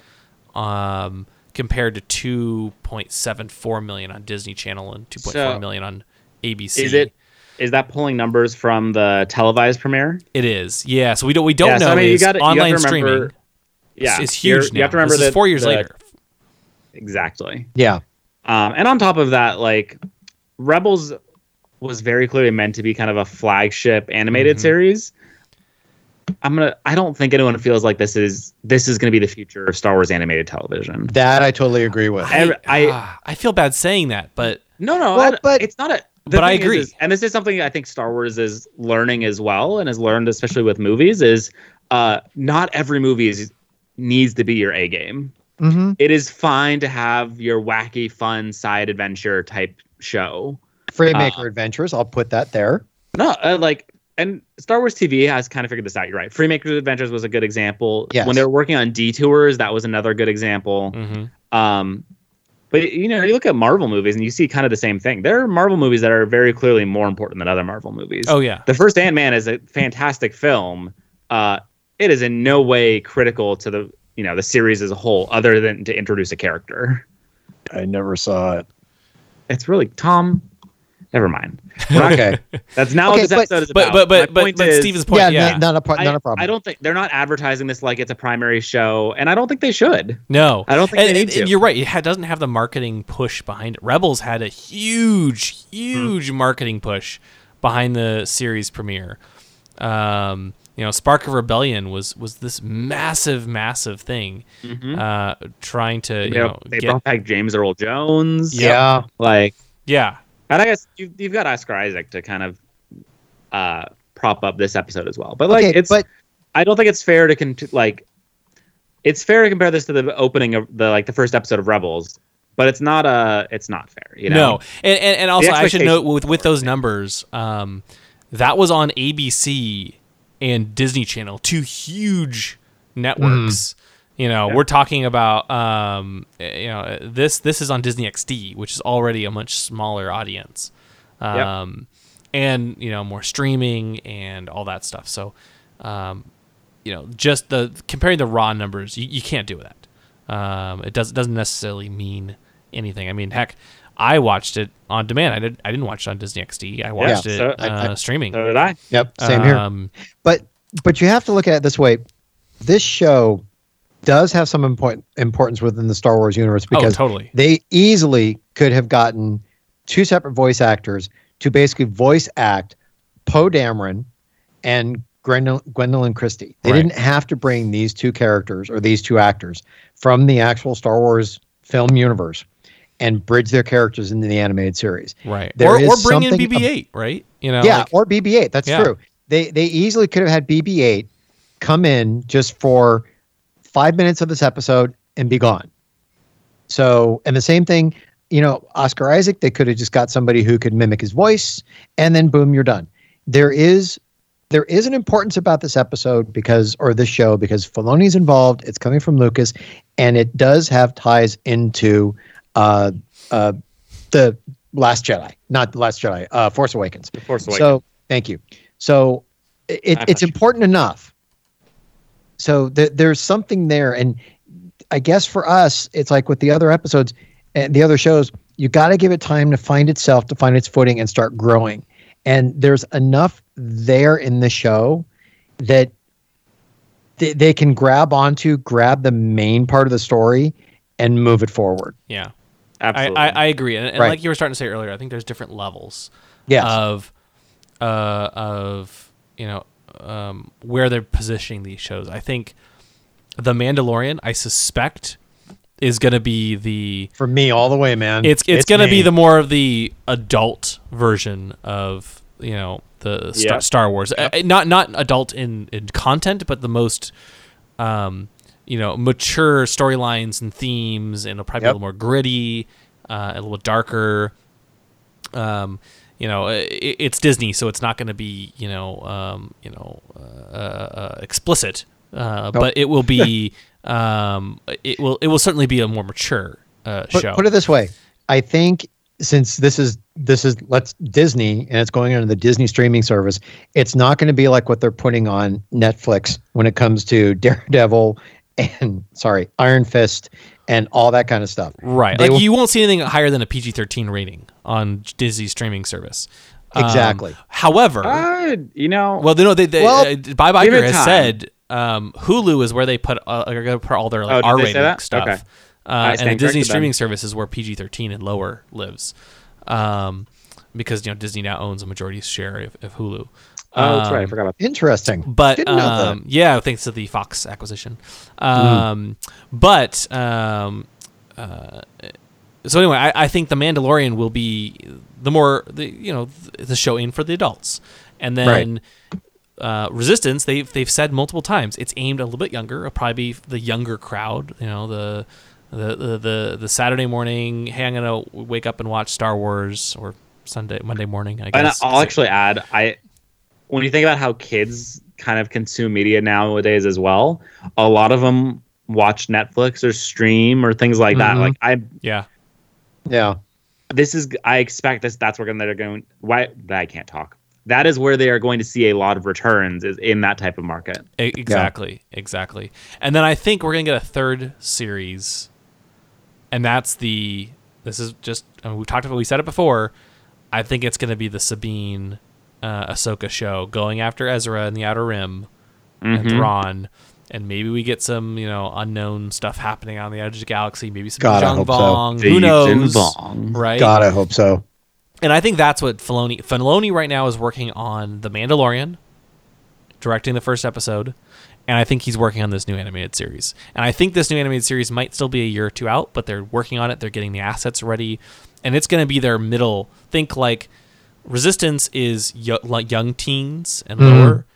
Speaker 3: um, compared to two point seven four million on Disney Channel and two point four
Speaker 1: So,
Speaker 3: million on ABC.
Speaker 1: Is it? Is that pulling numbers from the televised premiere?
Speaker 3: It is, yeah. So we don't we don't
Speaker 1: Yeah,
Speaker 3: know
Speaker 1: so, I mean, you gotta- you have to
Speaker 3: online
Speaker 1: remember-
Speaker 3: streaming.
Speaker 1: Yeah,
Speaker 3: is
Speaker 1: You're-
Speaker 3: huge.
Speaker 1: You have to remember
Speaker 3: this is
Speaker 1: that
Speaker 3: four years
Speaker 1: the-
Speaker 3: later.
Speaker 1: Exactly.
Speaker 2: Yeah.
Speaker 1: Um, and on top of that, like Rebels was very clearly meant to be kind of a flagship animated
Speaker 3: Mm-hmm.
Speaker 1: series. I'm gonna. I don't think anyone feels like this is this is gonna be the future of Star Wars animated television.
Speaker 2: That I totally agree with.
Speaker 1: I, I
Speaker 3: Ah, I feel bad saying that, but
Speaker 1: no no.
Speaker 2: Well,
Speaker 1: I-
Speaker 2: but-
Speaker 1: it's not a. the
Speaker 3: But I
Speaker 1: thing is-
Speaker 3: agree.
Speaker 1: is- and this is something I think Star Wars is learning as well, and has learned especially with movies is uh, not every movie is needs to be your A game.
Speaker 2: hmm
Speaker 1: It is fine to have your wacky, fun side adventure type show.
Speaker 2: Freemaker
Speaker 1: Uh,
Speaker 2: Adventures. I'll put that there.
Speaker 1: No, uh, like, and Star Wars TV has kind of figured this out. You're right. Freemaker's Adventures was a good example.
Speaker 2: Yes.
Speaker 1: When they were working on Detours, that was another good example.
Speaker 3: mhm.
Speaker 1: Um, but you know, you look at Marvel movies and you see kind of the same thing. There are Marvel movies that are very clearly more important than other Marvel movies.
Speaker 3: oh yeah,
Speaker 1: The first Ant Man is a fantastic film. Uh, it is in no way critical to the you know the series as a whole, other than to introduce a character.
Speaker 2: I never saw it.
Speaker 1: It's really Tom. Never mind.
Speaker 2: Okay.
Speaker 1: That's not
Speaker 2: Okay,
Speaker 1: what this
Speaker 2: but-
Speaker 1: episode is
Speaker 3: but
Speaker 1: about.
Speaker 3: but but
Speaker 1: My
Speaker 3: but,
Speaker 1: point
Speaker 3: but
Speaker 1: is-
Speaker 3: Steven's point,
Speaker 2: yeah,
Speaker 3: yeah,
Speaker 2: not a pro- not a problem.
Speaker 1: I don't think they're not advertising this like it's a primary show, and I don't think they should.
Speaker 3: no,
Speaker 1: I don't think
Speaker 3: and,
Speaker 1: they need
Speaker 3: and- and
Speaker 1: to.
Speaker 3: you're right. It ha- doesn't have the marketing push behind it. Rebels had a huge, huge marketing push behind the series premiere. Um, you know, Spark of Rebellion was was this massive, massive thing, uh, trying to you
Speaker 1: You know,
Speaker 3: know
Speaker 1: they
Speaker 3: get
Speaker 1: brought back James Earl Jones.
Speaker 2: Yeah.
Speaker 1: like,
Speaker 3: yeah.
Speaker 1: and I guess you've, you've got Oscar Isaac to kind of uh, prop up this episode as well. But like,
Speaker 2: Okay,
Speaker 1: it's
Speaker 2: but
Speaker 1: I don't think it's fair to cont- like. It's fair to compare this to the opening of the like the first episode of Rebels, but it's not a. It's not fair. You know.
Speaker 3: No, and and, and also I should note with with those numbers, um, that was on ABC and Disney Channel, two huge networks. You know,
Speaker 1: Yeah.
Speaker 3: we're talking about um, you know this this is on Disney XD, which is already a much smaller audience, um, and you know more streaming and all that stuff. So, um, you know, just the comparing the raw numbers, you, you can't do that. Um, it does doesn't necessarily mean anything. I mean, heck, I watched it on demand. I did. I didn't watch it on Disney XD. I watched it
Speaker 1: so
Speaker 3: uh,
Speaker 1: I- I-
Speaker 3: streaming.
Speaker 1: So did I.
Speaker 2: Yep. Same here.
Speaker 3: Um,
Speaker 2: But but you have to look at it this way. This show does have some important importance within the Star Wars universe
Speaker 3: Oh,
Speaker 2: because
Speaker 3: totally.
Speaker 2: they easily could have gotten two separate voice actors to basically voice act Poe Dameron and Gwendolyn, Gwendolyn Christie. They
Speaker 3: Right.
Speaker 2: didn't have to bring these two characters or these two actors from the actual Star Wars film universe and bridge their characters into the animated series.
Speaker 3: Right.
Speaker 2: There
Speaker 3: or or bring in BB-8. right. You know.
Speaker 2: yeah,
Speaker 3: like-
Speaker 2: or BB-8. That's
Speaker 3: Yeah.
Speaker 2: true. They they easily could have had BB-8 come in just for five minutes of this episode and be gone. So, and the same thing, you know, Oscar Isaac. They could have just got somebody who could mimic his voice, and then boom, you're done. There is there is an importance about this episode because or this show because Filoni's involved. It's coming from Lucas, and it does have ties into uh, uh, the Last Jedi, not the Last Jedi, uh, Force Awakens.
Speaker 1: Force Awakens.
Speaker 2: So thank you. So it, it's important enough. So th- there's something there, and I guess for us, it's like with the other episodes and the other shows, you got to give it time to find itself, to find its footing, and start growing. And there's enough there in the show that they, they can grab onto, grab the main part of the story, and move it forward.
Speaker 3: Yeah. I,
Speaker 1: Absolutely.
Speaker 3: I, I agree, and, and
Speaker 2: Right.
Speaker 3: like you were starting to say earlier, I think there's different levels
Speaker 2: Yes.
Speaker 3: of uh, of you know um, where they're positioning these shows. I think the Mandalorian, I suspect, is going to be the
Speaker 2: for me, all the way, man.
Speaker 3: it's it's, going to be the more of the adult version of you know the Star,
Speaker 1: Yeah.
Speaker 3: Star Wars. Uh, not not adult in in content, but the most um, you know mature storylines and themes, and it'll probably be a little more gritty, uh, a little darker. Um, you know, i i- it's Disney, so it's not going to be you know um, you know uh, uh, explicit, uh, but it will be. Um, it will. It will certainly be a more mature uh,
Speaker 2: put,
Speaker 3: show.
Speaker 2: put it this way i think since this is this is let's disney and it's going under the disney streaming service it's not going to be like what they're putting on netflix when it comes to daredevil and sorry iron fist and all that kind of stuff
Speaker 3: Right.
Speaker 2: They
Speaker 3: like
Speaker 2: will-
Speaker 3: you won't see anything higher than a PG thirteen rating on Disney's streaming service. Um,
Speaker 2: Exactly.
Speaker 3: however,
Speaker 1: Uh, you know,
Speaker 3: well, they know they, they
Speaker 2: Well,
Speaker 3: uh, Bob
Speaker 1: give
Speaker 3: Iger has
Speaker 1: time.
Speaker 3: said um, Hulu is where they put uh, are going to put all their like
Speaker 1: Oh, did
Speaker 3: R
Speaker 1: they
Speaker 3: rated stuff.
Speaker 1: Okay.
Speaker 3: Uh, and the Disney
Speaker 1: corrected then.
Speaker 3: streaming service is where PG thirteen and lower lives, um, because you know Disney now owns a majority share of, of Hulu.
Speaker 1: Oh, that's right. I
Speaker 3: Um,
Speaker 1: forgot about that.
Speaker 2: interesting
Speaker 3: but
Speaker 2: Didn't know that.
Speaker 3: um, yeah, thanks to the Fox acquisition. Um, But um, uh, so anyway, I, I think the Mandalorian will be the more the you know the show in for the adults, and then. Uh, Resistance, they've they've said multiple times it's aimed a little bit younger. It'll probably be the younger crowd. You know, the the the the, the Saturday morning. Hey, I'm gonna wake up and watch Star Wars or Sunday Monday morning. I guess.
Speaker 1: And
Speaker 3: guess.
Speaker 1: I'll actually add, I when you think about how kids kind of consume media nowadays as well, a lot of them watch Netflix or stream or things like that.
Speaker 2: Mhm.
Speaker 1: Like I,
Speaker 3: yeah.
Speaker 2: yeah
Speaker 1: this is I expect this. That's where they're going. Why I can't talk. That is where they are going to see a lot of returns is in that type of market.
Speaker 3: Exactly, exactly. And then I think we're gonna get a third series, and that's the. This is just I mean, we talked about. We said it before. I think it's gonna be the Sabine, uh, Ahsoka show going after Ezra in the Outer Rim, and
Speaker 1: Mhm.
Speaker 3: Thrawn, and maybe we get some you know unknown stuff happening on the edge of the galaxy. Maybe some
Speaker 2: God,
Speaker 3: Zhang
Speaker 2: hope so.
Speaker 3: Bong. Who
Speaker 1: and
Speaker 3: knows?
Speaker 1: Bong.
Speaker 3: Right.
Speaker 2: god i hope so
Speaker 3: And I think that's what Filoni Filoni right now is working on The Mandalorian, directing the first episode, and I think he's working on this new animated series. And I think this new animated series might still be a year or two out, but they're working on it. They're getting the assets ready, and it's going to be their middle. Think like Resistance is yo- like young teens and lower.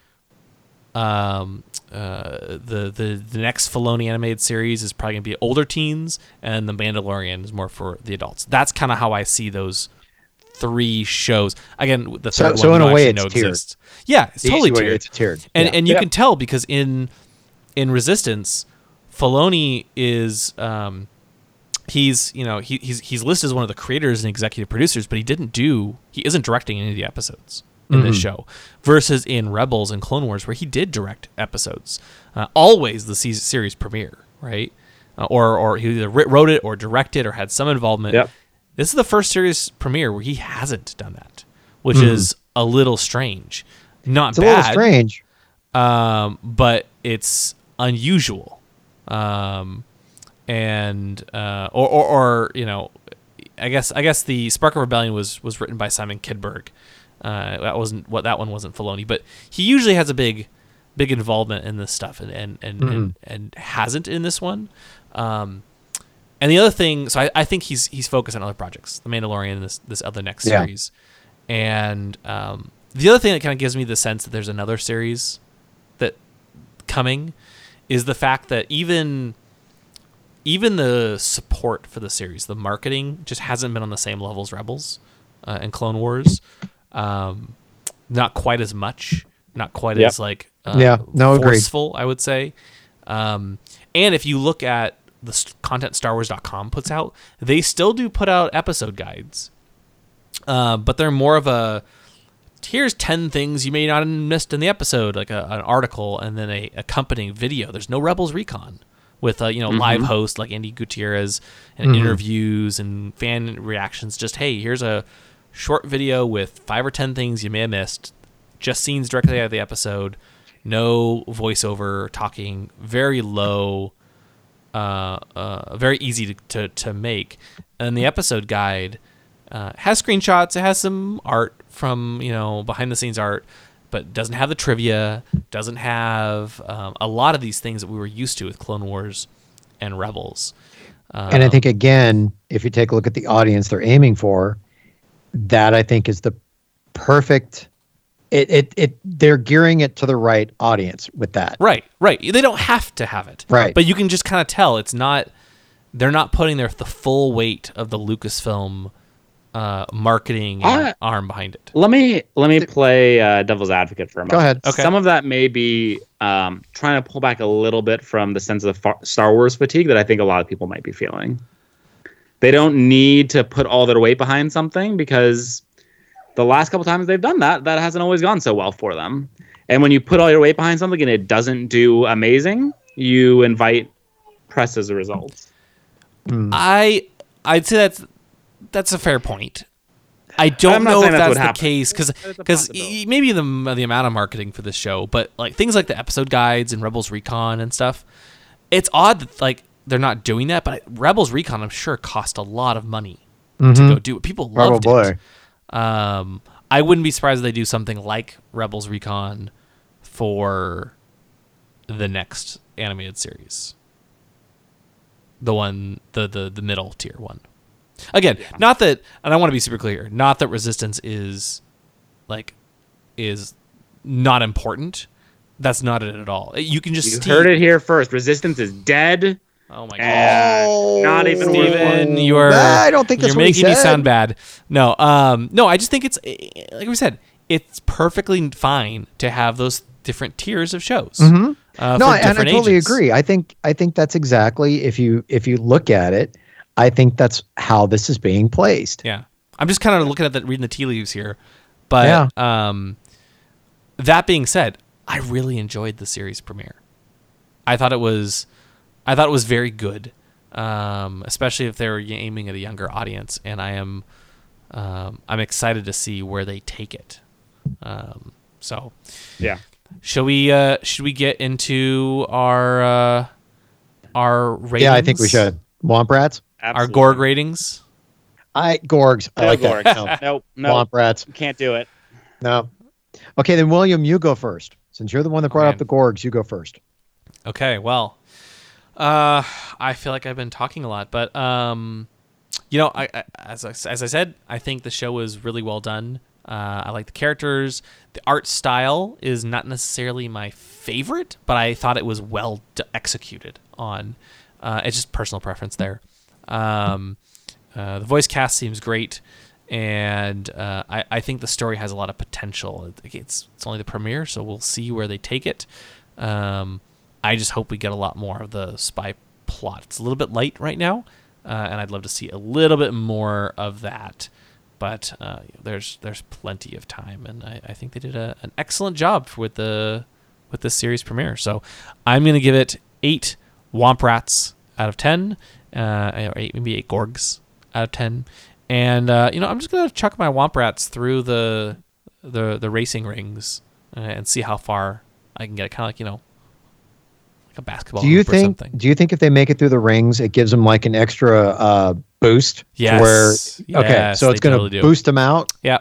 Speaker 3: Um, uh, the the the next Filoni animated series is probably gonna be older teens, and the Mandalorian is more for the adults. That's kind of how I see those three shows. Again, the
Speaker 2: So-
Speaker 3: third
Speaker 2: so
Speaker 3: one
Speaker 2: in a way it's tiered.
Speaker 3: exists. Yeah, it's
Speaker 2: The
Speaker 3: totally tiered.
Speaker 2: it's tiered
Speaker 3: and
Speaker 2: Yeah.
Speaker 3: and you
Speaker 1: Yeah.
Speaker 3: can tell because in in Resistance, Filoni is um, he's you know he, he's he's listed as one of the creators and executive producers, but he didn't do he isn't directing any of the episodes in this show. Versus in Rebels and Clone Wars, where he did direct episodes, uh, always the se- series premiere, right? Uh, or or he either wrote it or directed or had some involvement.
Speaker 1: Yep.
Speaker 3: This is the first series premiere where he hasn't done that, which is a little strange. Not
Speaker 2: it's a
Speaker 3: bad
Speaker 2: little strange
Speaker 3: um, but it's unusual. Um, and uh, or, or or you know, I guess I guess the Spark of Rebellion was was written by Simon Kinberg. Uh, that wasn't what that one wasn't Filoni, but he usually has a big big involvement in this stuff, and and and, and, and hasn't in this one. Um, and the other thing, so I, I think he's he's focused on other projects, The Mandalorian, this this other next
Speaker 2: Yeah.
Speaker 3: series, and um, the other thing that kind of gives me the sense that there's another series that coming is the fact that even even the support for the series, the marketing just hasn't been on the same level as Rebels uh, and Clone Wars. Um, not quite as much, not quite
Speaker 1: Yep.
Speaker 3: as like uh,
Speaker 2: Yeah, no, agreed.
Speaker 3: forceful, I would say. Um, and if you look at the content StarWars.com puts out, they still do put out episode guides, uh, but they're more of a here's 10 things you may not have missed in the episode like a, an article and then a accompanying video there's no rebels recon with uh, you know live hosts like Andi Gutierrez and interviews and fan reactions. Just hey here's a short video with five or ten things you may have missed. Just scenes directly out of the episode. No voiceover talking. Very low uh, uh, very easy to, to, to make. And the episode guide uh, has screenshots. It has some art from you know behind the scenes art, but doesn't have the trivia. Doesn't have um, a lot of these things that we were used to with Clone Wars and Rebels.
Speaker 2: and I think again, if you take a look at the audience they're aiming for, that I think is the perfect. It, it it they're gearing it to the right audience with that.
Speaker 3: Right, right. They don't have to have it.
Speaker 2: Right.
Speaker 3: But you can just kind of tell it's not. They're not putting their the full weight of the Lucasfilm uh, marketing and
Speaker 1: I-
Speaker 3: arm behind it.
Speaker 1: Let me let me play uh, devil's advocate for a moment.
Speaker 2: Go ahead.
Speaker 3: Okay.
Speaker 1: Some of that may be um, trying to pull back a little bit from the sense of the far- Star Wars fatigue that I think a lot of people might be feeling. They don't need to put all their weight behind something because the last couple times they've done that, that hasn't always gone so well for them. And when you put all your weight behind something and it doesn't do amazing, you invite press as a result.
Speaker 3: I I'd say that's that's a fair point. I don't know if
Speaker 1: that's
Speaker 3: that's the
Speaker 1: happened.
Speaker 3: case because because maybe the the amount of marketing for this show, but like things like the episode guides and Rebels Recon and stuff, it's odd that like they're not doing that. But Rebels Recon, I'm sure, cost a lot of money to go do it. People loved
Speaker 2: Probably.
Speaker 3: it. Um, I wouldn't be surprised if they do something like Rebels Recon for the next animated series. The one, the the the middle tier one. Again, not that, and I want to be super clear, not that resistance is like is not important. That's not it at all. You can just
Speaker 1: You
Speaker 3: see-
Speaker 1: heard it here first. Resistance is dead.
Speaker 3: Oh my god.
Speaker 1: And not even worth
Speaker 3: Steven, you are.
Speaker 2: I don't think
Speaker 3: you're making me sound bad. No, um, no. I just think it's like we said. It's perfectly fine to have those different tiers of shows. Uh,
Speaker 2: Mm-hmm. no, and I totally
Speaker 3: ages.
Speaker 2: agree. I think I think that's exactly if you if you look at it, I think that's how this is being placed.
Speaker 3: Yeah, I'm just kind of looking at that, reading the tea leaves here. But
Speaker 2: Yeah.
Speaker 3: um, that being said, I really enjoyed the series premiere. I thought it was, I thought it was very good, um, especially if they were aiming at a younger audience. And I am, um, I'm excited to see where they take it. Um, so,
Speaker 1: Yeah.
Speaker 3: shall we? Uh, should we get into our uh, our ratings?
Speaker 2: Yeah, I think we should. Womp rats.
Speaker 3: Our Gorg ratings.
Speaker 2: I Gorgs. I
Speaker 1: No
Speaker 2: like
Speaker 1: Gorg.
Speaker 2: that. No.
Speaker 1: Nope. No.
Speaker 2: Womp rats.
Speaker 1: Can't do it.
Speaker 2: No. Okay, then William, you go first. Since you're the one that brought
Speaker 3: Okay.
Speaker 2: up the Gorgs, you go first.
Speaker 3: Okay, well, uh, I feel like I've been talking a lot, but um, you know, I, I as I, as I said, I think the show was really well done. Uh, I like the characters. The art style is not necessarily my favorite, but I thought it was well d- executed. On, uh, it's just personal preference there. Um, uh, the voice cast seems great, and uh, I, I think the story has a lot of potential. It's it's only the premiere, so we'll see where they take it. Um, I just hope we get a lot more of the spy plot. It's a little bit light right now, uh, and I'd love to see a little bit more of that. But uh, there's there's plenty of time, and I, I think they did a, an excellent job with the with this series premiere. So I'm gonna give it eight womp rats out of ten, uh, or eight maybe eight gorgs out of ten. And uh, you know I'm just gonna chuck my womp rats through the the the racing rings uh, and see how far I can get. Kind of like you know like a basketball.
Speaker 2: do you think
Speaker 3: something.
Speaker 2: do you think if they make it through the rings, it gives them like an extra uh, boost?
Speaker 3: Yes.
Speaker 2: Where okay,
Speaker 3: Yes,
Speaker 2: so it's going to
Speaker 3: totally
Speaker 2: boost them out.
Speaker 3: Yeah.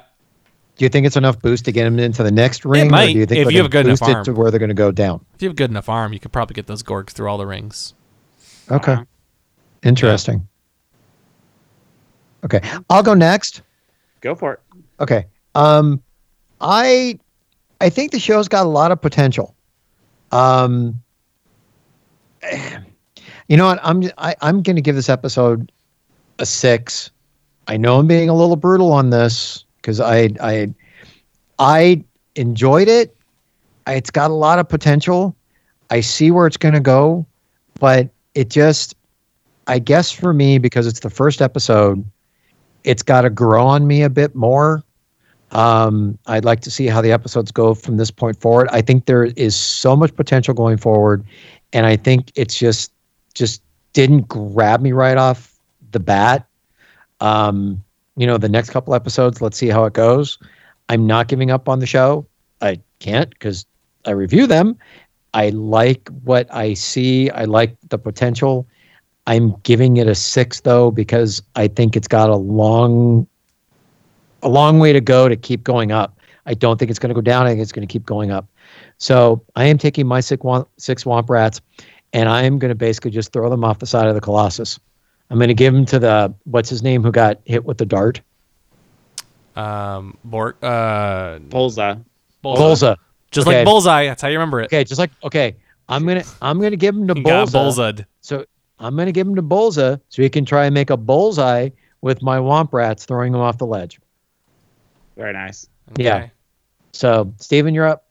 Speaker 2: Do you think it's enough boost to get them into the next ring, It
Speaker 3: might,
Speaker 2: or do you think
Speaker 3: if you have
Speaker 2: gonna
Speaker 3: good enough arm.
Speaker 2: to where they're going to go down?
Speaker 3: If you have a good enough arm, you could probably get those gorgs through all the rings.
Speaker 2: Okay,
Speaker 1: Uh-huh.
Speaker 2: Interesting. Okay, I'll go next.
Speaker 1: Go for it.
Speaker 2: Okay. Um, I I think the show's got a lot of potential. Um, you know what? I'm I, I'm going to give this episode a six. I know I'm being a little brutal on this because I I I enjoyed it. I, it's got a lot of potential. I see where it's going to go, but it just I guess for me, because it's the first episode, it's got to grow on me a bit more. Um, I'd like to see how the episodes go from this point forward. I think there is so much potential going forward, and I think it's just just didn't grab me right off the bat. Um, you know, the next couple episodes, let's see how it goes. I'm not giving up on the show. I can't because I review them. I like what I see. I like the potential. I'm giving it a six though because I think it's got a long, a long way to go to keep going up. I don't think it's going to go down. I think it's going to keep going up. So I am taking my six womp, six womp rats, and I am going to basically just throw them off the side of the Colossus. I'm going to give them to the what's his name who got hit with the dart.
Speaker 3: Um, Borg, uh,
Speaker 1: Bullseye.
Speaker 2: Bullseye.
Speaker 3: Just
Speaker 2: Okay.
Speaker 3: like Bullseye. That's how you remember it.
Speaker 2: Okay, just like okay, I'm gonna I'm gonna give him to
Speaker 3: He got bullseyed.
Speaker 2: So I'm gonna give him to Bullseye so he can try and make a bullseye with my womp rats throwing him off the ledge.
Speaker 1: Very nice.
Speaker 2: Yeah. So Steven, you're up.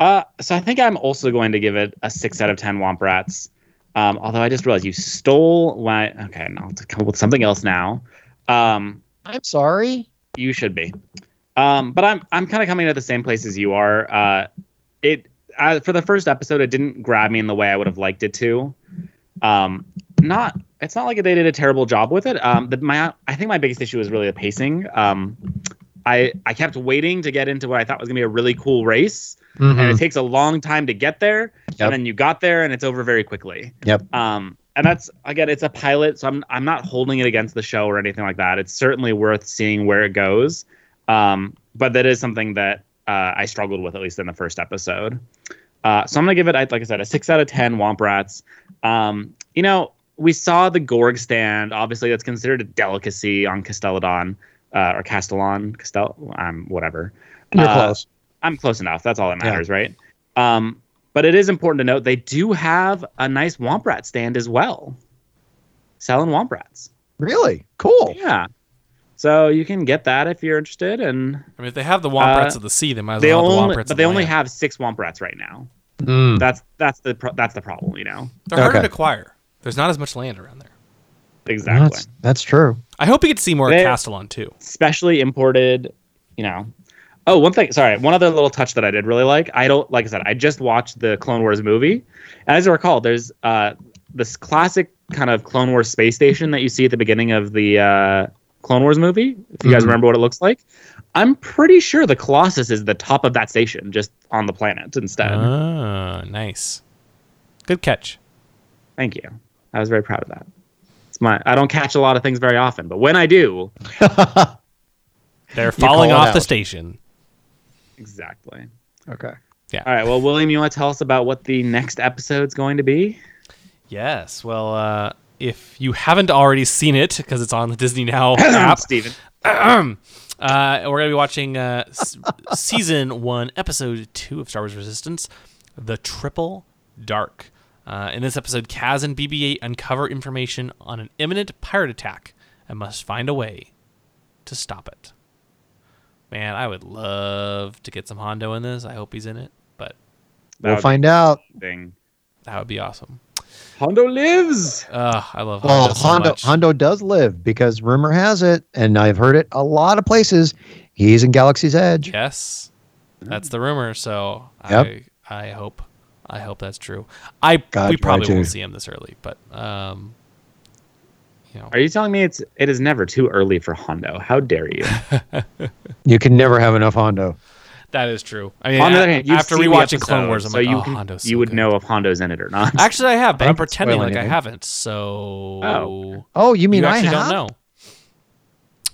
Speaker 1: Uh, so I think I'm also going to give it a six out of ten Womp Rats. Um, although I just realized you stole my. Okay, no, I'll come up with something else now. Um,
Speaker 2: I'm sorry.
Speaker 1: you should be. Um, but I'm I'm kind of coming to the same place as you are. Uh, it uh, for the first episode, it didn't grab me in the way I would have liked it to. Um, not it's not like they did a terrible job with it. Um, the, my I think my biggest issue was really the pacing. Um, I I kept waiting to get into what I thought was gonna be a really cool race, and it takes a long time to get there.
Speaker 2: Yep.
Speaker 1: And then you got there, and it's over very quickly.
Speaker 2: Yep.
Speaker 1: Um, and that's again, it's a pilot, so I'm I'm not holding it against the show or anything like that. It's certainly worth seeing where it goes. Um, but that is something that uh, I struggled with at least in the first episode. Uh, so I'm gonna give it, like I said, a six out of ten. Womp rats. Um, you know, we saw the Gorg stand. Obviously, that's considered a delicacy on Castellodon uh, or Castilon, Castel, um, whatever.
Speaker 2: You're
Speaker 1: Uh,
Speaker 2: close.
Speaker 1: I'm close enough. That's all that
Speaker 2: Yeah.
Speaker 1: matters, right? Um, but it is important to note they do have a nice Womp Rat stand as well, selling Womp Rats.
Speaker 2: Really cool.
Speaker 1: Yeah. So you can get that if you're interested, and
Speaker 3: I mean, if they have the Womp Rats
Speaker 1: Uh,
Speaker 3: of the sea, they might as
Speaker 1: they
Speaker 3: well have the Womp Rats
Speaker 1: but
Speaker 3: of
Speaker 1: they
Speaker 3: the
Speaker 1: only
Speaker 3: land.
Speaker 1: have six Womp Rats right now.
Speaker 2: Mm.
Speaker 1: That's that's the pro- that's the problem, you know.
Speaker 3: They're harder
Speaker 2: Okay.
Speaker 3: to acquire. There's not as much land around there.
Speaker 1: Exactly.
Speaker 2: That's that's true.
Speaker 3: I hope we get to see more
Speaker 1: They-
Speaker 3: of Castilon too.
Speaker 1: Specially imported, you know. Oh, one thing. Sorry, one other little touch that I did really like. I don't like I said. I just watched the Clone Wars movie. As I recall, there's uh this classic kind of Clone Wars space station that you see at the beginning of the uh, Clone Wars movie. If you guys
Speaker 2: Mhm.
Speaker 1: remember what it looks like, I'm pretty sure the Colossus is the top of that station, just on the planet instead.
Speaker 3: Ah, nice. Good catch.
Speaker 1: Thank you. I was very proud of that. It's my. I don't catch a lot of things very often, but when I do,
Speaker 3: They're falling
Speaker 2: call it
Speaker 3: off the station.
Speaker 1: exactly.
Speaker 2: Okay. Yeah.
Speaker 1: All right. Well, William, you want to tell us about what the next episode's going to be?
Speaker 3: Yes. Well, uh, if you haven't already seen it because it's on the Disney Now app,
Speaker 1: Steven.
Speaker 3: uh, we're gonna be watching uh, s- season one, episode two of Star Wars Resistance, the Triple Dark. Uh, in this episode, Kaz and BB-8 uncover information on an imminent pirate attack and must find a way to stop it. Man, I would love to get some Hondo in this. I hope he's in it, but
Speaker 1: That
Speaker 2: We'll
Speaker 1: would
Speaker 2: find out.
Speaker 1: be thing.
Speaker 3: that would be awesome.
Speaker 1: Hondo lives.
Speaker 3: Uh, I love
Speaker 2: Well,
Speaker 3: Hondo so
Speaker 2: Hondo
Speaker 3: much.
Speaker 2: Hondo does live because rumor has it, and I've heard it a lot of places. He's in Galaxy's Edge.
Speaker 3: Yes, that's the rumor. So
Speaker 2: Yep.
Speaker 3: I I hope I hope that's true. I
Speaker 2: God,
Speaker 3: we probably won't see him this early, but um, you know,
Speaker 1: Are you telling me it's it is never too early for Hondo? How dare you?
Speaker 2: You can never have enough Hondo.
Speaker 3: That is true. I mean,
Speaker 1: On the
Speaker 3: a-
Speaker 1: other hand, you've
Speaker 3: after
Speaker 1: seen the
Speaker 3: rewatching Clone Wars, I'm
Speaker 1: so
Speaker 3: like,
Speaker 1: you
Speaker 3: oh, Hondo's so
Speaker 1: you would
Speaker 3: good.
Speaker 1: know if Hondo's in it or not.
Speaker 3: Actually, I have, but
Speaker 2: I
Speaker 3: I'm pretending
Speaker 2: spoiling
Speaker 3: like I haven't. So
Speaker 1: Oh.
Speaker 2: Oh, you mean
Speaker 3: you
Speaker 2: I
Speaker 3: actually
Speaker 2: have?
Speaker 3: don't know.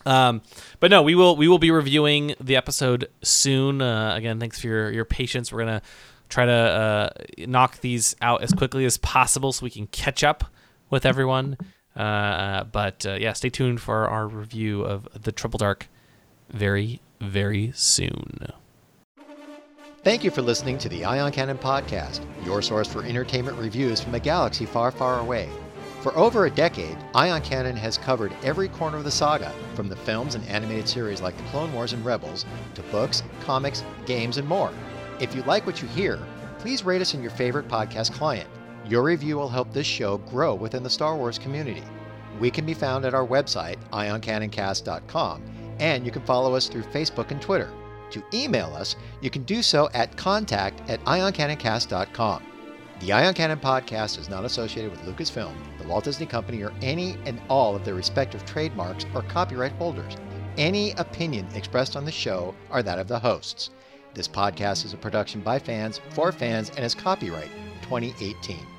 Speaker 3: Um, but no, we will we will be reviewing the episode soon. Uh, again, thanks for your your patience. We're gonna try to uh, knock these out as quickly as possible so we can catch up with everyone. Uh, but uh, yeah, stay tuned for our review of the Triple Dark very very soon.
Speaker 2: Thank you for listening to the Ion Cannon Podcast, your source for entertainment reviews from a galaxy far, far away. For over a decade, Ion Cannon has covered every corner of the saga, from the films and animated series like The Clone Wars and Rebels, to books, comics, games, and more. If you like what you hear, please rate us in your favorite podcast client. Your review will help this show grow within the Star Wars community. We can be found at our website, ioncanoncast.com, and you can follow us through Facebook and Twitter. To email us, you can do so at contact at ioncanoncast.com. The Ion Cannon podcast is not associated with Lucasfilm, the Walt Disney Company, or any and all of their respective trademarks or copyright holders. Any opinion expressed on the show are that of the hosts. This podcast is a production by fans for fans and is copyright 2018.